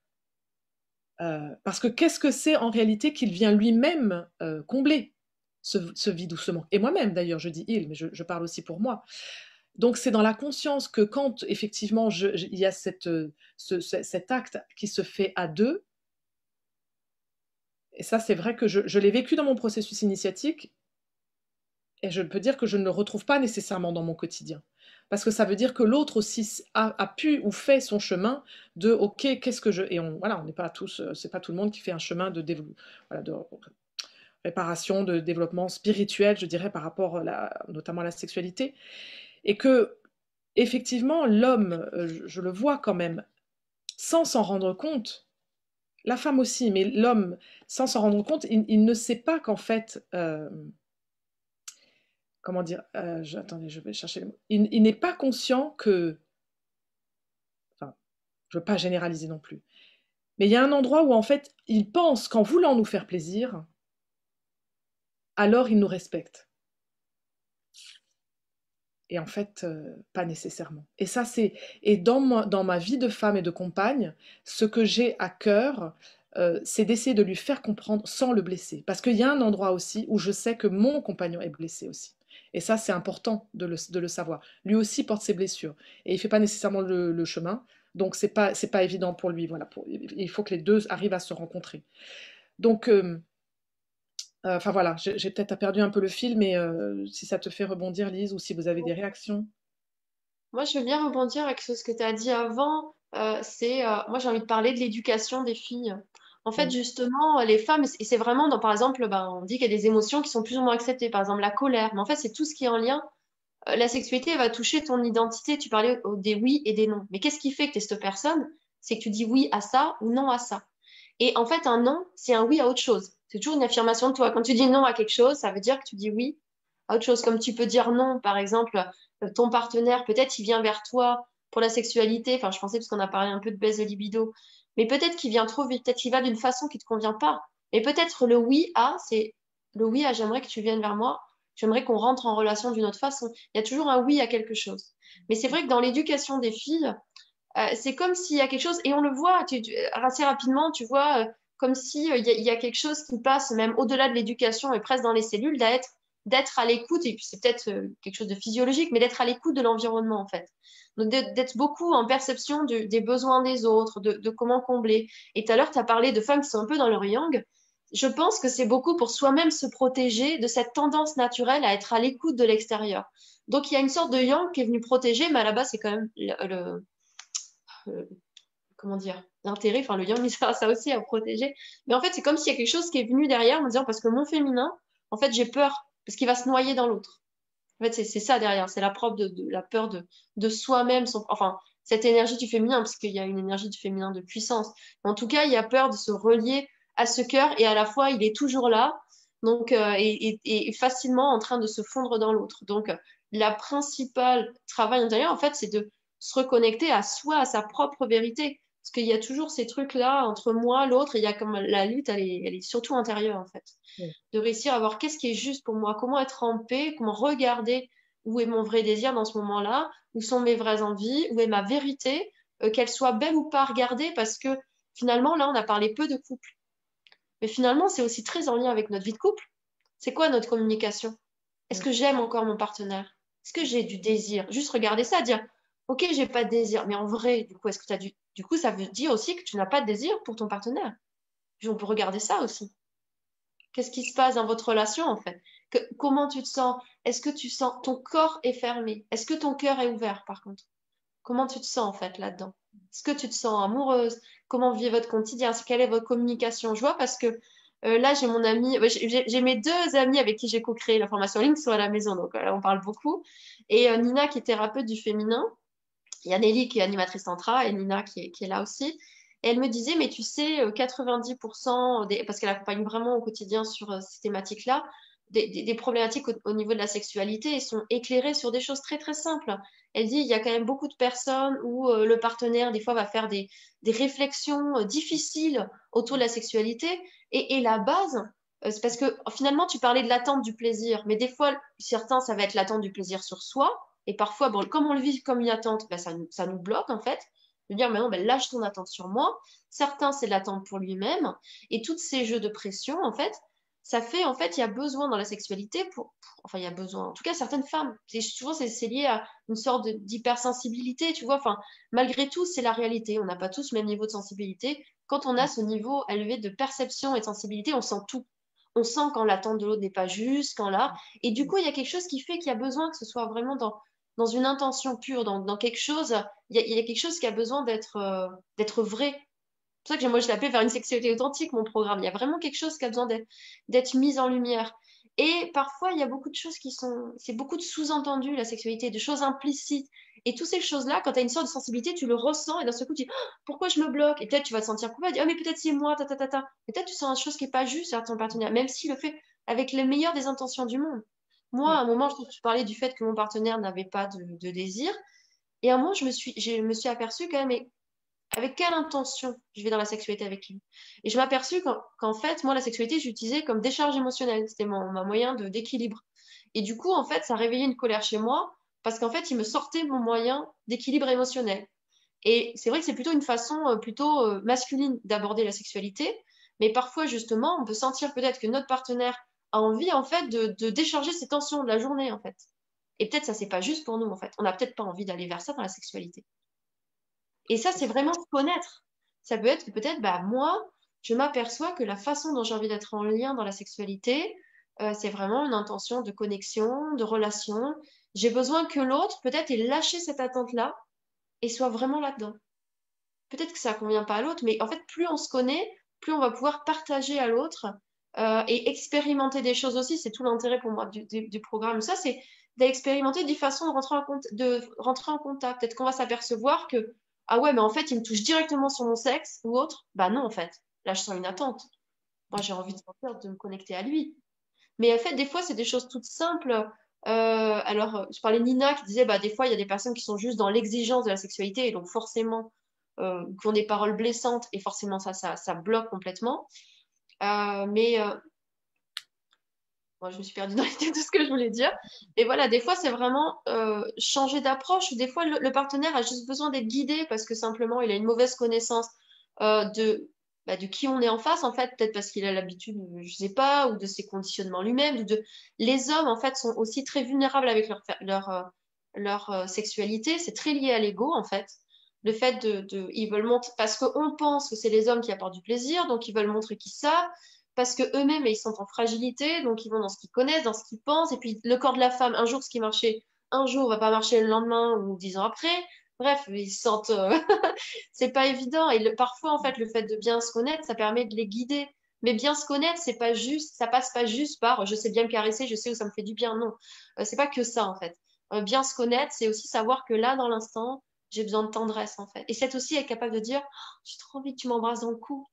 A: parce que qu'est-ce que c'est en réalité qu'il vient lui-même combler ce, vide ou ce manque? Et moi-même, d'ailleurs, je dis il, mais je, parle aussi pour moi. Donc c'est dans la conscience que quand effectivement il y a ce, cet acte qui se fait à deux, et ça, c'est vrai que je, l'ai vécu dans mon processus initiatique, et je peux dire que je ne le retrouve pas nécessairement dans mon quotidien. Parce que ça veut dire que l'autre aussi a, pu ou fait son chemin de OK, qu'est-ce que je. Et on voilà, on n'est pas tous, euh, c'est pas tout le monde qui fait un chemin de, réparation, de développement spirituel, je dirais, par rapport notamment à la sexualité. Et que, effectivement, l'homme, euh, je le vois quand même, sans s'en rendre compte, la femme aussi, mais l'homme, sans s'en rendre compte, il, ne sait pas qu'en fait, euh, comment dire, euh, attendez, je vais chercher les mots. Il, n'est pas conscient que, enfin, je veux pas généraliser non plus, Mais il y a un endroit où en fait, il pense qu'en voulant nous faire plaisir, alors il nous respecte. Et en fait, euh, pas nécessairement. Et ça, c'est. Et dans ma, dans ma vie de femme et de compagne, ce que j'ai à cœur, euh, c'est d'essayer de lui faire comprendre sans le blesser. Parce qu'il y a un endroit aussi où je sais que mon compagnon est blessé aussi. Et ça, c'est important de le, de le, savoir. Lui aussi porte ses blessures. Et il ne fait pas nécessairement le, chemin. Donc, ce n'est pas, pas évident pour lui. Voilà, pour, il faut que les deux arrivent à se rencontrer. Donc, euh, euh, enfin voilà, j'ai peut-être perdu un peu le fil, mais euh, si ça te fait rebondir, Lise, ou si vous avez des réactions.
B: Moi, je veux bien rebondir avec ce que tu as dit avant. C'est, moi, j'ai envie de parler de l'éducation des filles. En fait, justement, les femmes, et c'est vraiment dans, par exemple, ben, on dit qu'il y a des émotions qui sont plus ou moins acceptées, par exemple la colère, mais en fait, c'est tout ce qui est en lien. la sexualité, elle va toucher ton identité. Tu parlais des oui et des non. Mais qu'est-ce qui fait que tu es cette personne? C'est que tu dis oui à ça ou non à ça. Et en fait, un non, c'est un oui à autre chose. C'est toujours une affirmation de toi. Quand tu dis non à quelque chose, ça veut dire que tu dis oui à autre chose. Comme tu peux dire non, par exemple, euh, ton partenaire, peut-être il vient vers toi pour la sexualité. Enfin, je pensais parce qu'on a parlé un peu de baisse de libido. Mais peut-être qu'il vient trop vite, peut-être qu'il va d'une façon qui ne te convient pas. Mais peut-être le oui à, c'est le oui à j'aimerais que tu viennes vers moi, j'aimerais qu'on rentre en relation d'une autre façon. Il y a toujours un oui à quelque chose. Mais c'est vrai que dans l'éducation des filles, euh, c'est comme s'il y a quelque chose, et on le voit assez rapidement, tu vois, euh, comme s'il euh, y, a quelque chose qui passe même au-delà de l'éducation et presque dans les cellules, d'être d'être à l'écoute, et puis c'est peut-être quelque chose de physiologique, mais d'être à l'écoute de l'environnement en fait. D'être beaucoup en perception des besoins des autres, de, comment combler. Et tout à l'heure, tu as parlé de femmes qui sont un peu dans leur yang. Je pense que c'est beaucoup pour soi-même se protéger de cette tendance naturelle à être à l'écoute de l'extérieur. Donc il y a une sorte de yang qui est venu protéger, mais base, c'est quand même le, comment dire, l'intérêt, enfin le yang, il sert ça aussi à protéger. Mais en fait, c'est comme s'il y a quelque chose qui est venu derrière en disant parce que mon féminin, en fait, j'ai peur parce qu'il va se noyer dans l'autre. En fait, c'est ça derrière, c'est la preuve de, la peur de, soi-même, enfin, cette énergie du féminin, parce qu'il y a une énergie du féminin de puissance. En tout cas, il y a peur de se relier à ce cœur et à la fois, il est toujours là, donc, euh, et, et, facilement en train de se fondre dans l'autre. Donc, la principale travail intérieur, en fait, c'est de se reconnecter à soi, à sa propre vérité. Parce qu'il y a toujours ces trucs-là entre moi, l'autre, il y a comme la lutte, elle est, elle est surtout intérieure en fait. De réussir à voir qu'est-ce qui est juste pour moi, comment être en paix, comment regarder où est mon vrai désir dans ce moment-là, où sont mes vraies envies, où est ma vérité, euh, qu'elle soit belle ou pas regardée, parce que finalement, là, on a parlé peu de couple. Mais finalement, c'est aussi très en lien avec notre vie de couple. C'est quoi notre communication? Est-ce que j'aime encore mon partenaire? Est-ce que j'ai du désir? Juste regarder ça, dire Ok, j'ai pas de désir, mais en vrai, du coup, est-ce que tu as du. Du coup, ça veut dire aussi que tu n'as pas de désir pour ton partenaire. on peut regarder ça aussi. Qu'est-ce qui se passe dans votre relation, en fait? Comment tu te sens? Est-ce que tu sens. Ton corps est fermé? Est-ce que ton cœur est ouvert, par contre? Comment tu te sens, en fait, là-dedans? Est-ce que tu te sens amoureuse? Comment vit votre quotidien? Quelle est votre communication? Je vois parce que euh, là, j'ai mon ami, j'ai mes deux amis avec qui j'ai co-créé la formation ligne qui sont à la maison, donc là, on parle beaucoup. Et euh, Nina, qui est thérapeute du féminin, il y a Nelly qui est animatrice centrale et Nina qui est, là aussi. Elle me disait, mais tu sais, 90%, euh, des, parce qu'elle accompagne vraiment au quotidien sur euh, ces thématiques-là, des, problématiques au, niveau de la sexualité sont éclairées sur des choses très très simples. Elle dit, il y a quand même beaucoup de personnes où euh, le partenaire, des fois, va faire des, réflexions difficiles autour de la sexualité. Et, et la base, c'est parce que finalement, tu parlais de l'attente du plaisir, mais des fois, certains, ça va être l'attente du plaisir sur soi, et parfois, bon, comme on le vit comme une attente, ben, ça, nous, ça nous bloque en fait. De dire, maintenant, ben, lâche ton attente sur moi. Certains, c'est l'attente pour lui-même. Et tous ces jeux de pression, en fait, ça fait, en fait, il y a besoin dans la sexualité pour, enfin, il y a besoin, en tout cas, certaines femmes. Souvent, c'est lié à une sorte d'hypersensibilité, tu vois. Enfin, malgré tout, c'est la réalité. On n'a pas tous le même niveau de sensibilité. Quand on a ce niveau élevé de perception et de sensibilité, on sent tout on sent quand l'attente de l'autre n'est pas juste, quand là. Et du coup, il y a quelque chose qui fait qu'il y a besoin que ce soit vraiment dans, dans une intention pure, dans, quelque chose, il y, a quelque chose qui a besoin d'être euh, vrai. C'est pour ça que moi je l'appelle vers une sexualité authentique, mon programme. Il y a vraiment quelque chose qui a besoin d'être mis en lumière. Et parfois, il y a beaucoup de choses qui sont. C'est beaucoup de sous-entendus, la sexualité, de choses implicites. Et toutes ces choses-là, quand tu as une sorte de sensibilité, tu le ressens et d'un seul coup, tu dis oh, pourquoi je me bloque? Et peut-être tu vas te sentir coupable, dire oh, mais peut-être c'est moi, ta ta. Peut-être tu sens une chose qui n'est pas juste à ton partenaire, même s'il le fait avec les meilleures des intentions du monde. Moi, à un moment, je parlais du fait que mon partenaire n'avait pas de, désir. Et à un moment, je me suis, je me suis aperçue quand même, mais avec quelle intention je vais dans la sexualité avec lui? Et je m'aperçus qu'en fait, moi, la sexualité, j'utilisais comme décharge émotionnelle. C'était mon, moyen d'équilibre. Et du coup, en fait, ça réveillait une colère chez moi parce qu'en fait, il me sortait mon moyen d'équilibre émotionnel. Et c'est vrai que c'est plutôt une façon euh, plutôt euh, masculine d'aborder la sexualité, mais parfois, justement, on peut sentir peut-être que notre partenaire a envie, en fait, de, décharger ses tensions de la journée, en fait. Et peut-être ça, c'est pas juste pour nous, en fait. On n'a peut-être pas envie d'aller vers ça dans la sexualité. Et ça, c'est vraiment connaître. Ça peut être que peut-être, bah, moi, je m'aperçois que la façon dont j'ai envie d'être en lien dans la sexualité, euh, c'est vraiment une intention de connexion, de relation. J'ai besoin que l'autre, peut-être, ait lâché cette attente-là et soit vraiment là-dedans. Peut-être que ça convient pas à l'autre, mais en fait, plus on se connaît, plus on va pouvoir partager à l'autre euh, et expérimenter des choses aussi. C'est tout l'intérêt pour moi du, programme. Ça, c'est d'expérimenter des façons de rentrer en, contact. Peut-être qu'on va s'apercevoir que, ah ouais, mais en fait, il me touche directement sur mon sexe ou autre. Bah non, en fait. Là, je sens une attente. Moi, j'ai envie de, me connecter à lui. Mais en fait, des fois, c'est des choses toutes simples. Euh, alors, je parlais de Nina qui disait, bah, des fois, il y a des personnes qui sont juste dans l'exigence de la sexualité et donc forcément, euh, qui ont des paroles blessantes et forcément, ça, ça bloque complètement. Euh, mais euh, moi, je me suis perdue dans l'idée de ce que je voulais dire. Et voilà, des fois, c'est vraiment euh, changer d'approche. Des fois, le, partenaire a juste besoin d'être guidé parce que simplement, il a une mauvaise connaissance de, bah, de qui on est en face, en fait, peut-être parce qu'il a l'habitude, je sais pas, ou de ses conditionnements lui-même. Les hommes, en fait, sont aussi très vulnérables avec leur, leur, sexualité. C'est très lié à l'ego, en fait. Le fait de, ils veulent montrer, parce qu'on pense que c'est les hommes qui apportent du plaisir, donc ils veulent montrer qu'ils savent parce que eux-mêmes ils sont en fragilité, donc ils vont dans ce qu'ils connaissent, dans ce qu'ils pensent, et puis le corps de la femme, un jour ce qui marchait un jour va pas marcher le lendemain ou dix ans après. Bref, ils sentent, euh, c'est pas évident. Et parfois en fait, le fait de bien se connaître, ça permet de les guider. Mais bien se connaître, c'est pas juste, ça passe pas juste par je sais bien me caresser, je sais où ça me fait du bien. Non, euh, c'est pas que ça en fait. Euh, bien se connaître, c'est aussi savoir que là, dans l'instant, j'ai besoin de tendresse en fait. Et c'est aussi être capable de dire, j'ai trop envie que tu m'embrasses dans le cou.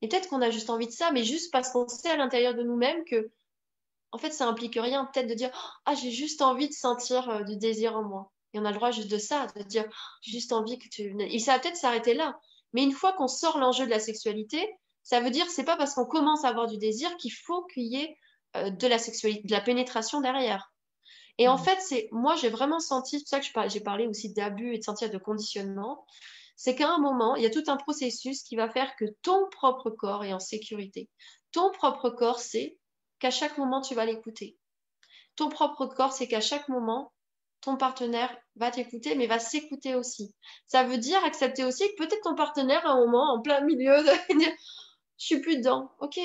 B: Et peut-être qu'on a juste envie de ça, mais juste parce qu'on sait à l'intérieur de nous-mêmes que, en fait, ça implique rien. Peut-être de dire, ah, j'ai juste envie de sentir euh, du désir en moi. Et on a le droit juste de ça, de dire, j'ai juste envie que tu. Et ça va peut-être s'arrêter là. Mais une fois qu'on sort l'enjeu de la sexualité, ça veut dire c'est pas parce qu'on commence à avoir du désir qu'il faut qu'il y ait euh, de la sexualité, de la pénétration derrière. Et en mmh. fait, c'est moi j'ai vraiment senti, c'est pour ça que j'ai parlé aussi d'abus et de sentir de conditionnement c'est qu'à un moment, il y a tout un processus qui va faire que ton propre corps est en sécurité. Ton propre corps, c'est qu'à chaque moment, tu vas l'écouter. Ton propre corps, c'est qu'à chaque moment, ton partenaire va t'écouter, mais va s'écouter aussi. Ça veut dire accepter aussi que peut-être ton partenaire, à un moment, en plein milieu, de dire Je suis plus dedans. Ok.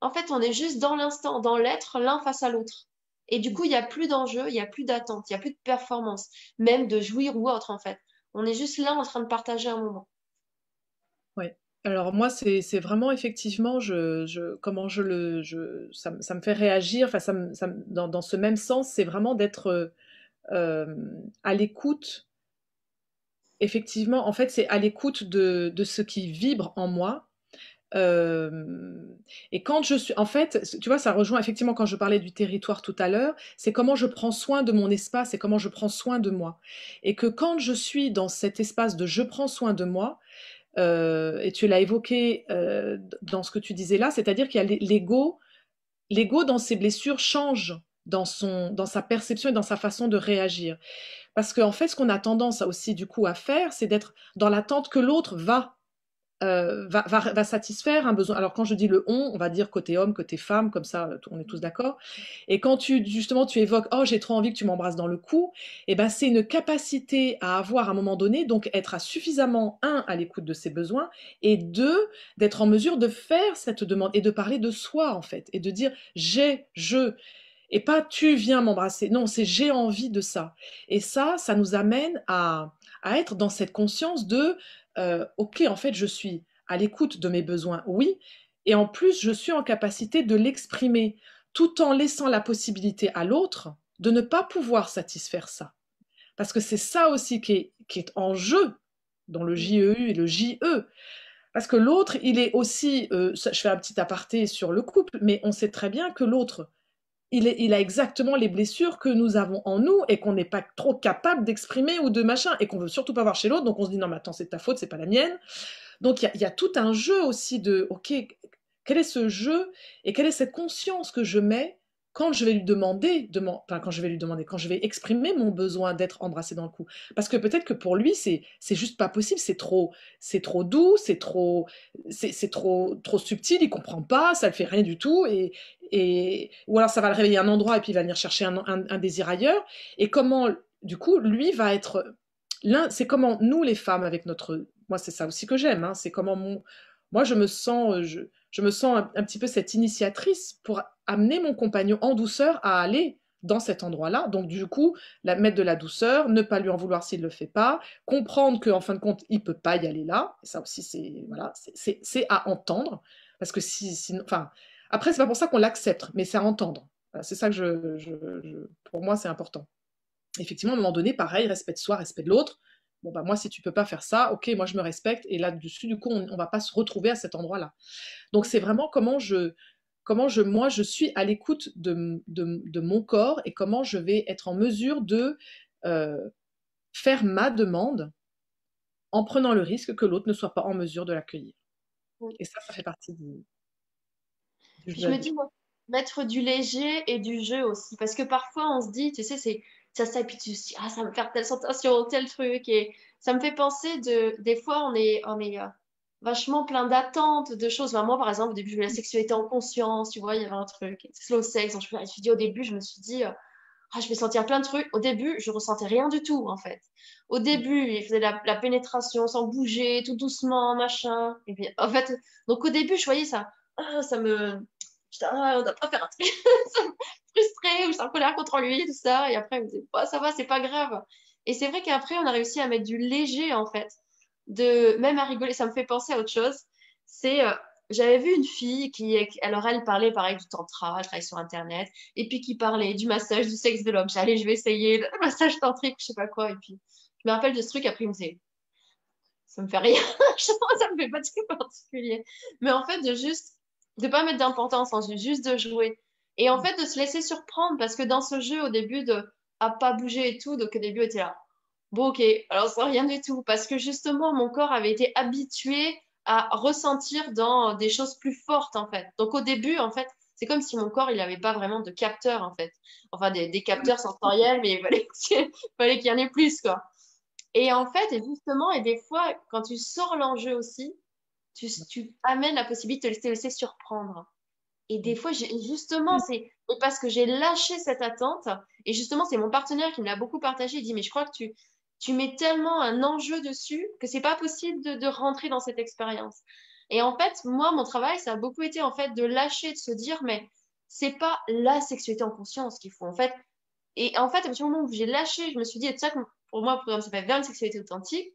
B: En fait, on est juste dans l'instant, dans l'être, l'un face à l'autre. Et du coup, il n'y a plus d'enjeu, il n'y a plus d'attente, il n'y a plus de performance, même de jouir ou autre, en fait. On est juste là en train de partager un moment.
A: Oui. Alors moi, c'est vraiment effectivement, je, comment je le, ça, me fait réagir. Enfin, ça, dans, ce même sens, c'est vraiment d'être euh, à l'écoute. Effectivement, en fait, c'est à l'écoute de, de, ce qui vibre en moi et quand je suis, en fait, tu vois, ça rejoint effectivement quand je parlais du territoire tout à l'heure, c'est comment je prends soin de mon espace et comment je prends soin de moi. Et que quand je suis dans cet espace de je prends soin de moi, et tu l'as évoqué dans ce que tu disais là, c'est-à-dire qu'il y a l'ego, l'ego dans ses blessures change dans son, dans sa perception et dans sa façon de réagir. Parce qu'en fait, ce qu'on a tendance aussi du coup à faire, c'est d'être dans l'attente que l'autre va euh, va, satisfaire un besoin. Alors quand je dis le on, on va dire côté homme, côté femme, comme ça on est tous d'accord. Et quand tu justement tu évoques oh j'ai trop envie que tu m'embrasses dans le cou, et eh ben c'est une capacité à avoir à un moment donné, donc être à suffisamment un à l'écoute de ses besoins et deux d'être en mesure de faire cette demande et de parler de soi en fait et de dire j'ai je et pas tu viens m'embrasser. Non, c'est j'ai envie de ça. Et ça, ça nous amène à, à être dans cette conscience de euh, ok, en fait, je suis à l'écoute de mes besoins, oui, et en plus, je suis en capacité de l'exprimer, tout en laissant la possibilité à l'autre de ne pas pouvoir satisfaire ça. Parce que c'est ça aussi qui est, en jeu dans le JEU et le JE. Parce que l'autre, il est aussi, euh, je fais un petit aparté sur le couple, mais on sait très bien que l'autre, il, est, il a exactement les blessures que nous avons en nous et qu'on n'est pas trop capable d'exprimer ou de machin et qu'on veut surtout pas voir chez l'autre. Donc on se dit non mais attends c'est ta faute, c'est pas la mienne. Donc il y, a tout un jeu aussi de ok quel est ce jeu et quelle est cette conscience que je mets quand je vais lui demander, quand je vais lui demander, quand je vais exprimer mon besoin d'être embrassé dans le cou, parce que peut-être que pour lui c'est juste pas possible, c'est trop c'est trop doux, c'est trop c'est trop trop subtil, il comprend pas, ça le fait rien du tout et et ou alors ça va le réveiller un endroit et puis il va venir chercher un, désir ailleurs. Et comment du coup lui va être c'est comment nous les femmes avec notre moi c'est ça aussi que j'aime hein, c'est comment mon moi je me sens je, je me sens un, petit peu cette initiatrice pour amener mon compagnon en douceur à aller dans cet endroit-là. Donc du coup, mettre de la douceur, ne pas lui en vouloir s'il ne le fait pas, comprendre qu'en fin de compte, il peut pas y aller là. ça aussi, c'est voilà, à entendre. Parce que si, sinon, enfin, après, c'est pas pour ça qu'on l'accepte, mais c'est à entendre. C'est ça que je, pour moi, c'est important. Effectivement, à un moment donné, pareil, respect de soi, respect de l'autre bon bah moi si tu peux pas faire ça, ok moi je me respecte et là-dessus du coup on, ne va pas se retrouver à cet endroit-là. Donc c'est vraiment comment je comment je moi je suis à l'écoute de, de, mon corps et comment je vais être en mesure de euh, faire ma demande en prenant le risque que l'autre ne soit pas en mesure de l'accueillir. Et ça, ça fait partie du,
B: Je me dis, moi, mettre du léger et du jeu aussi. Parce que parfois, on se dit, tu sais, c'est ça ça puis tu dis ah ça me fait telle sensation tel truc et ça me fait penser de des fois on est on est euh, vachement plein d'attentes de choses moi par exemple au début je voulais la sexualité en conscience tu vois il y avait un truc slow sex je me suis dit au début je me suis dit euh, ah, je vais sentir plein de trucs. Au début, je ressentais rien du tout, en fait. Au début, il faisait la, la pénétration sans bouger, tout doucement, machin. Et puis, en fait, donc au début, je voyais ça. Ah, ça me, ah, on doit pas faire un truc frustré ou suis en colère contre lui, tout ça. Et après, on me dit, bah, ça va, c'est pas grave. Et c'est vrai qu'après, on a réussi à mettre du léger, en fait, de même à rigoler. Ça me fait penser à autre chose. C'est, euh, j'avais vu une fille qui, alors elle parlait pareil du tantra, elle travaille sur internet, et puis qui parlait du massage du sexe de l'homme. J'allais, je vais essayer le massage tantrique, je sais pas quoi. Et puis, je me rappelle de ce truc. Après, il me disait, ça me fait rien, ça me fait pas de truc particulier. Mais en fait, de juste de pas mettre d'importance juste de jouer. Et en fait, de se laisser surprendre, parce que dans ce jeu, au début, de à pas bouger et tout, donc au début, était là. Bon, ok, alors ça rien du tout, parce que justement, mon corps avait été habitué à ressentir dans des choses plus fortes, en fait. Donc au début, en fait, c'est comme si mon corps, il n'avait pas vraiment de capteurs, en fait. Enfin, des, des capteurs sensoriels, mais il fallait, fallait qu'il y en ait plus, quoi. Et en fait, et justement, et des fois, quand tu sors l'enjeu aussi, tu, amènes la possibilité de te laisser surprendre. Et des fois, justement, c'est parce que j'ai lâché cette attente. Et justement, c'est mon partenaire qui me l'a beaucoup partagé. Il dit, mais je crois que tu, tu mets tellement un enjeu dessus que c'est pas possible de, rentrer dans cette expérience. Et en fait, moi, mon travail, ça a beaucoup été en fait de lâcher, de se dire, mais c'est pas la sexualité en conscience qu'il faut. En fait, et en fait, à partir du moment où j'ai lâché, je me suis dit, et ça, pour moi, le programme s'appelle Vers une sexualité authentique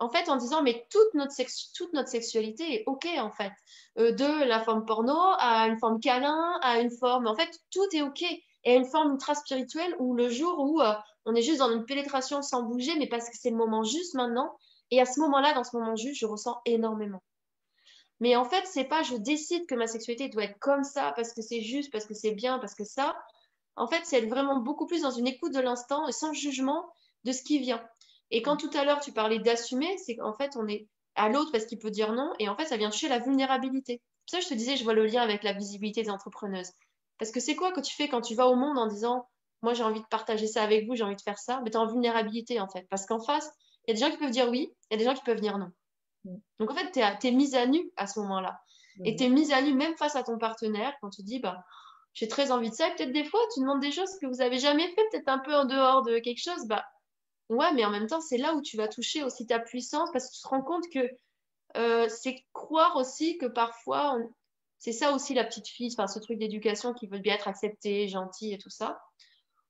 B: en fait, en disant, mais toute notre, toute notre sexualité est OK, en fait. Euh, de la forme porno à une forme câlin, à une forme. En fait, tout est OK. Et à une forme ultra spirituelle où le jour où euh, on est juste dans une pénétration sans bouger, mais parce que c'est le moment juste maintenant. Et à ce moment-là, dans ce moment juste, je ressens énormément. Mais en fait, c'est pas je décide que ma sexualité doit être comme ça parce que c'est juste, parce que c'est bien, parce que ça. En fait, c'est être vraiment beaucoup plus dans une écoute de l'instant et sans jugement de ce qui vient. Et quand tout à l'heure tu parlais d'assumer, c'est qu'en fait on est à l'autre parce qu'il peut dire non, et en fait ça vient toucher la vulnérabilité. C'est ça je te disais, je vois le lien avec la visibilité des entrepreneuses. Parce que c'est quoi que tu fais quand tu vas au monde en disant moi j'ai envie de partager ça avec vous, j'ai envie de faire ça, mais tu es en vulnérabilité en fait. Parce qu'en face, il y a des gens qui peuvent dire oui, il y a des gens qui peuvent dire non. Mm. Donc en fait, tu es, mise à nu à ce moment-là. Mm. Et tu es mise à nu même face à ton partenaire quand tu dis bah j'ai très envie de ça. Et peut-être des fois, tu demandes des choses que vous avez jamais fait, peut-être un peu en dehors de quelque chose. Bah, Ouais, mais en même temps, c'est là où tu vas toucher aussi ta puissance parce que tu te rends compte que euh, c'est croire aussi que parfois, c'est ça aussi la petite fille, enfin ce truc d'éducation qui veut bien être acceptée, gentille et tout ça.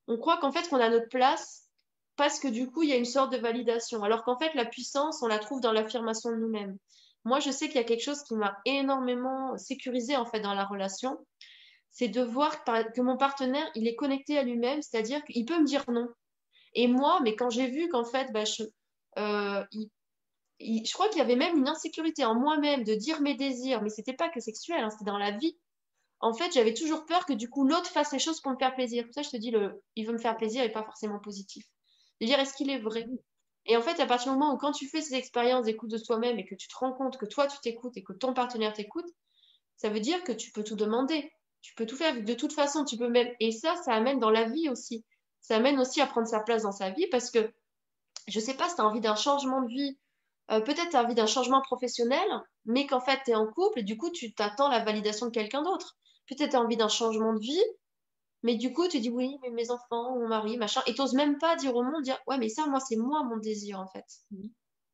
B: On croit qu'en fait qu'on a notre place parce que du coup il y a une sorte de validation, alors qu'en fait la puissance on la trouve dans l'affirmation de nous-mêmes. Moi je sais qu'il y a quelque chose qui m'a énormément sécurisé en fait dans la relation, c'est de voir que mon partenaire il est connecté à lui-même, c'est-à-dire qu'il peut me dire non. Et moi, mais quand j'ai vu qu'en fait, bah, je, euh, je crois qu'il y avait même une insécurité en moi-même de dire mes désirs, mais c'était pas que sexuel, hein, c'était dans la vie. en fait, j'avais toujours peur que du coup l'autre fasse les choses pour me faire plaisir. Pour ça, je te dis, le, il veut me faire plaisir et pas forcément positif. De dire, est-ce qu'il est vrai? Et en fait, à partir du moment où quand tu fais ces expériences d'écoute de soi-même et que tu te rends compte que toi, tu t'écoutes et que ton partenaire t'écoute, ça veut dire que tu peux tout demander. Tu peux tout faire. De toute façon, tu peux même. Et ça, ça amène dans la vie aussi. Ça amène aussi à prendre sa place dans sa vie parce que je sais pas si tu as envie d'un changement de vie. Euh, peut-être tu as envie d'un changement professionnel, mais qu'en fait, tu es en couple et du coup, tu t'attends la validation de quelqu'un d'autre peut-être envie d'un changement de vie, mais du coup, tu dis oui, mais mes enfants, mon mari, machin, et t'oses même pas dire au monde, dire ouais, mais ça, moi, c'est moi mon désir en fait.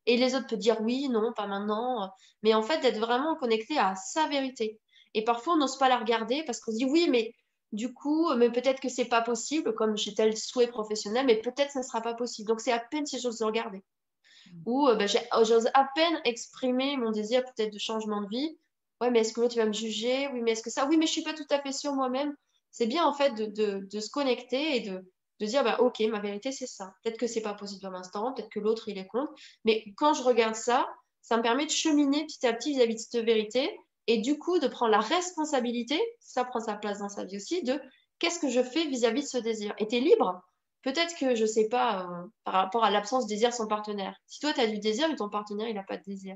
B: Et les autres peuvent dire oui, non, pas maintenant, mais en fait, d'être vraiment connecté à sa vérité. Et parfois, on n'ose pas la regarder parce qu'on se dit oui, mais du coup, mais peut-être que c'est pas possible, comme j'ai tel souhait professionnel, mais peut-être ça ne sera pas possible. Donc, c'est à peine si j'ose le regarder. Mm. Ou euh, ben, j'ose à peine exprimer mon désir peut-être de changement de vie ouais, mais est-ce que tu vas me juger? Oui, mais est-ce que ça? Oui, mais je suis pas tout à fait sûre moi-même. C'est bien en fait de, de, de, se connecter et de, de dire bah, ok, ma vérité c'est ça. Peut-être que c'est pas possible dans l'instant, peut-être que l'autre il est contre, mais quand je regarde ça, ça me permet de cheminer petit à petit vis-à-vis de cette vérité et du coup de prendre la responsabilité, ça prend sa place dans sa vie aussi, de qu'est-ce que je fais vis-à-vis de ce désir. Et tu es libre. Peut-être que, je sais pas, euh, par rapport à l'absence de désir de son partenaire. Si toi, tu as du désir, mais ton partenaire, il n'a pas de désir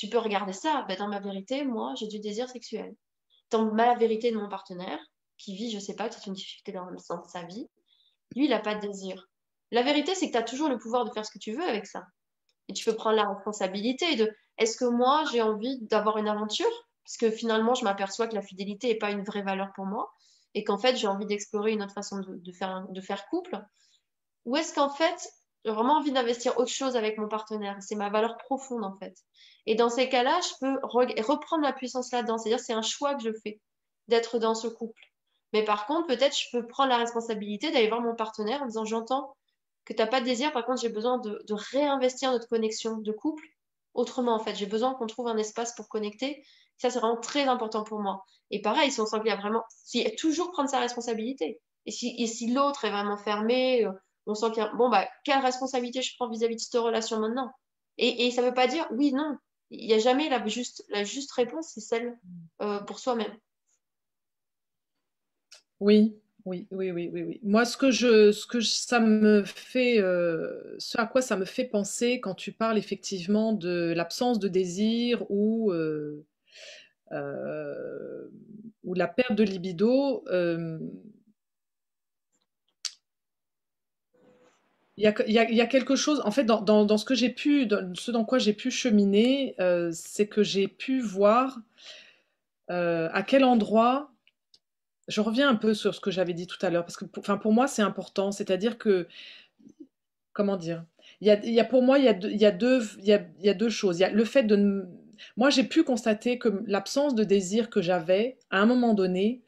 B: tu peux regarder ça. Ben, dans ma vérité, moi, j'ai du désir sexuel. Dans ma vérité de mon partenaire, qui vit, je sais pas, c'est une difficulté dans, dans sa vie, lui, il n'a pas de désir. La vérité, c'est que tu as toujours le pouvoir de faire ce que tu veux avec ça. Et tu peux prendre la responsabilité de est-ce que moi, j'ai envie d'avoir une aventure? Parce que finalement, je m'aperçois que la fidélité n'est pas une vraie valeur pour moi et qu'en fait, j'ai envie d'explorer une autre façon de, faire, couple. Ou est-ce qu'en fait, j'ai vraiment envie d'investir autre chose avec mon partenaire? C'est ma valeur profonde, en fait. Et dans ces cas-là, je peux reprendre la puissance là-dedans. C'est-à-dire, c'est un choix que je fais d'être dans ce couple. Mais par contre, peut-être, je peux prendre la responsabilité d'aller voir mon partenaire en disant, j'entends que tu n'as pas de désir. Par contre, j'ai besoin de, réinvestir notre connexion de couple autrement, en fait. J'ai besoin qu'on trouve un espace pour connecter. Ça, c'est vraiment très important pour moi. Et pareil, si on sent qu'il y a vraiment, si toujours prendre sa responsabilité. Et si, si l'autre est vraiment fermé, euh, on sent qu'il y a, bon, bah, quelle responsabilité je prends vis-à-vis de cette relation maintenant? Et, et ça ne veut pas dire oui, non. Il n'y a jamais la juste, la juste réponse, c'est celle euh, pour soi-même.
A: Oui, oui, oui, oui, oui, oui. Moi, ce que je, ce que ça me fait, euh, ce à quoi ça me fait penser quand tu parles effectivement de l'absence de désir ou euh, ou la perte de libido, Il y, a, quelque chose, en fait, dans, ce que j'ai pu, ce dans quoi j'ai pu cheminer, euh, c'est que j'ai pu voir euh, à quel endroit. Je reviens un peu sur ce que j'avais dit tout à l'heure, parce que pour, pour moi, c'est important. C'est-à-dire que, comment dire il y, a, pour moi, il y a, deux, y a y a, deux choses. Il y a le fait de. Moi, j'ai pu constater que l'absence de désir que j'avais, à un moment donné,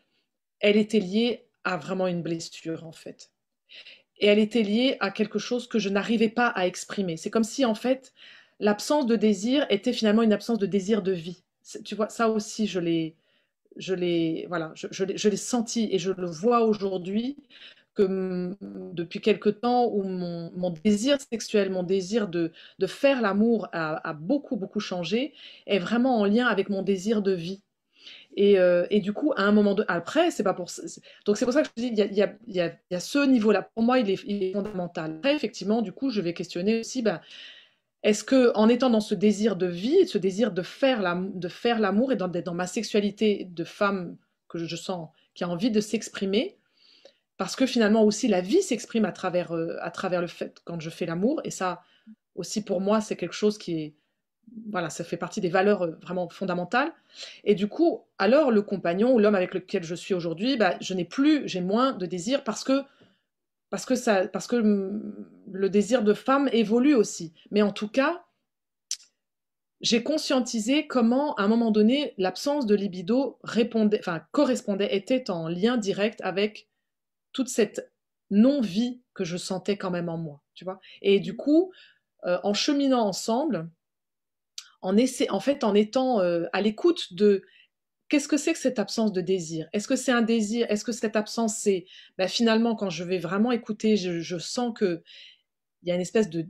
A: elle était liée à vraiment une blessure, en fait et elle était liée à quelque chose que je n'arrivais pas à exprimer. C'est comme si en fait l'absence de désir était finalement une absence de désir de vie. Tu vois, ça aussi je l'ai, je l'ai, voilà, je, je senti et je le vois aujourd'hui que depuis quelque temps où mon, mon, désir sexuel, mon désir de, de faire l'amour a, beaucoup beaucoup changé, est vraiment en lien avec mon désir de vie. Et, euh, et, du coup, à un moment de... après, c'est pas pour donc c'est pour ça que je dis, il y a, y, a, y, a, ce niveau-là. Pour moi, il est, il est, fondamental. Après, effectivement, du coup, je vais questionner aussi, ben, est-ce que en étant dans ce désir de vie, ce désir de faire l'amour et d'être dans ma sexualité de femme que je sens qui a envie de s'exprimer, parce que finalement aussi la vie s'exprime à travers euh, à travers le fait quand je fais l'amour, et ça aussi pour moi c'est quelque chose qui est voilà, ça fait partie des valeurs euh, vraiment fondamentales. Et du coup, alors le compagnon ou l'homme avec lequel je suis aujourd'hui, bah, je n'ai plus, j'ai moins de désir parce que parce que ça, parce que mm, le désir de femme évolue aussi. Mais en tout cas, j'ai conscientisé comment, à un moment donné, l'absence de libido correspondait, était en lien direct avec toute cette non-vie que je sentais quand même en moi, tu vois. Et du coup, euh, en cheminant ensemble, en, en fait, en étant euh, à l'écoute de qu'est-ce que c'est que cette absence de désir? Est-ce que c'est un désir? Est-ce que cette absence, c'est ben, finalement, quand je vais vraiment écouter, je, sens que il y a une espèce de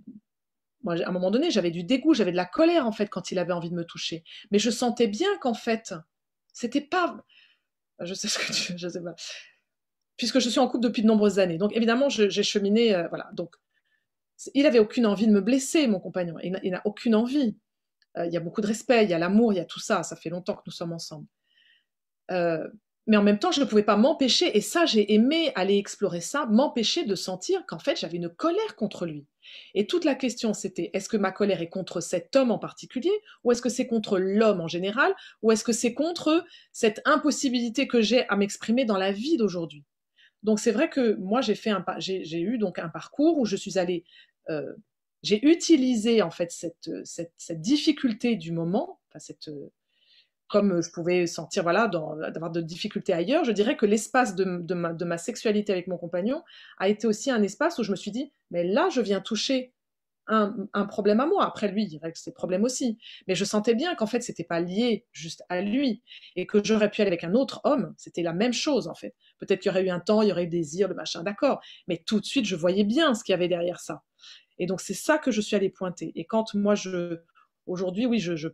A: moi, à un moment donné, j'avais du dégoût, j'avais de la colère en fait quand il avait envie de me toucher. Mais je sentais bien qu'en fait, c'était pas Je sais ce que tu, je sais pas. Puisque je suis en couple depuis de nombreuses années. Donc évidemment, j'ai cheminé, euh, voilà. Donc il avait aucune envie de me blesser, mon compagnon. Il n'a aucune envie. Euh, il y a beaucoup de respect, il y a l'amour, il y a tout ça. Ça fait longtemps que nous sommes ensemble. Euh, mais en même temps, je ne pouvais pas m'empêcher, et ça, j'ai aimé aller explorer ça, m'empêcher de sentir qu'en fait, j'avais une colère contre lui. Et toute la question, c'était est-ce que ma colère est contre cet homme en particulier, ou est-ce que c'est contre l'homme en général, ou est-ce que c'est contre cette impossibilité que j'ai à m'exprimer dans la vie d'aujourd'hui? Donc c'est vrai que moi, j'ai fait un, j'ai eu donc un parcours où je suis allée, euh, j'ai utilisé en fait cette, cette, cette, difficulté du moment, enfin cette comme je pouvais sentir voilà d'avoir de difficultés ailleurs, je dirais que l'espace de, ma, sexualité avec mon compagnon a été aussi un espace où je me suis dit, mais là, je viens toucher un, problème à moi. Après lui, il règle ses problèmes aussi. Mais je sentais bien qu'en fait, c'était pas lié juste à lui et que j'aurais pu aller avec un autre homme. C'était la même chose en fait. Peut-être qu'il y aurait eu un temps, il y aurait eu désir, le machin, d'accord. Mais tout de suite, je voyais bien ce qu'il y avait derrière ça. Et donc c'est ça que je suis allée pointer. Et quand moi je aujourd'hui, oui, je, euh,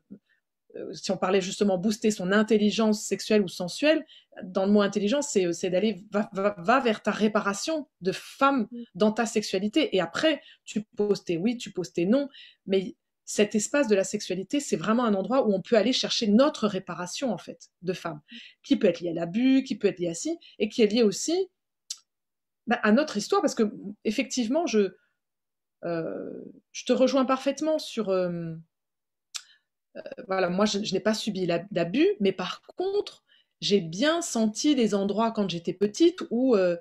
A: si on parlait justement booster son intelligence sexuelle ou sensuelle, dans le mot intelligence, c'est, euh, d'aller va, vers ta réparation de femme mm. dans ta sexualité. Et après, tu poses tes oui, tu poses tes non, mais cet espace de la sexualité, c'est vraiment un endroit où on peut aller chercher notre réparation en fait de femme, qui peut être liée à l'abus, qui peut être liée à ci, et qui est liée aussi bah, à notre histoire, parce que effectivement, je euh, je te rejoins parfaitement sur euh, voilà, moi, je, n'ai pas subi d'abus, mais par contre, j'ai bien senti des endroits quand j'étais petite où euh,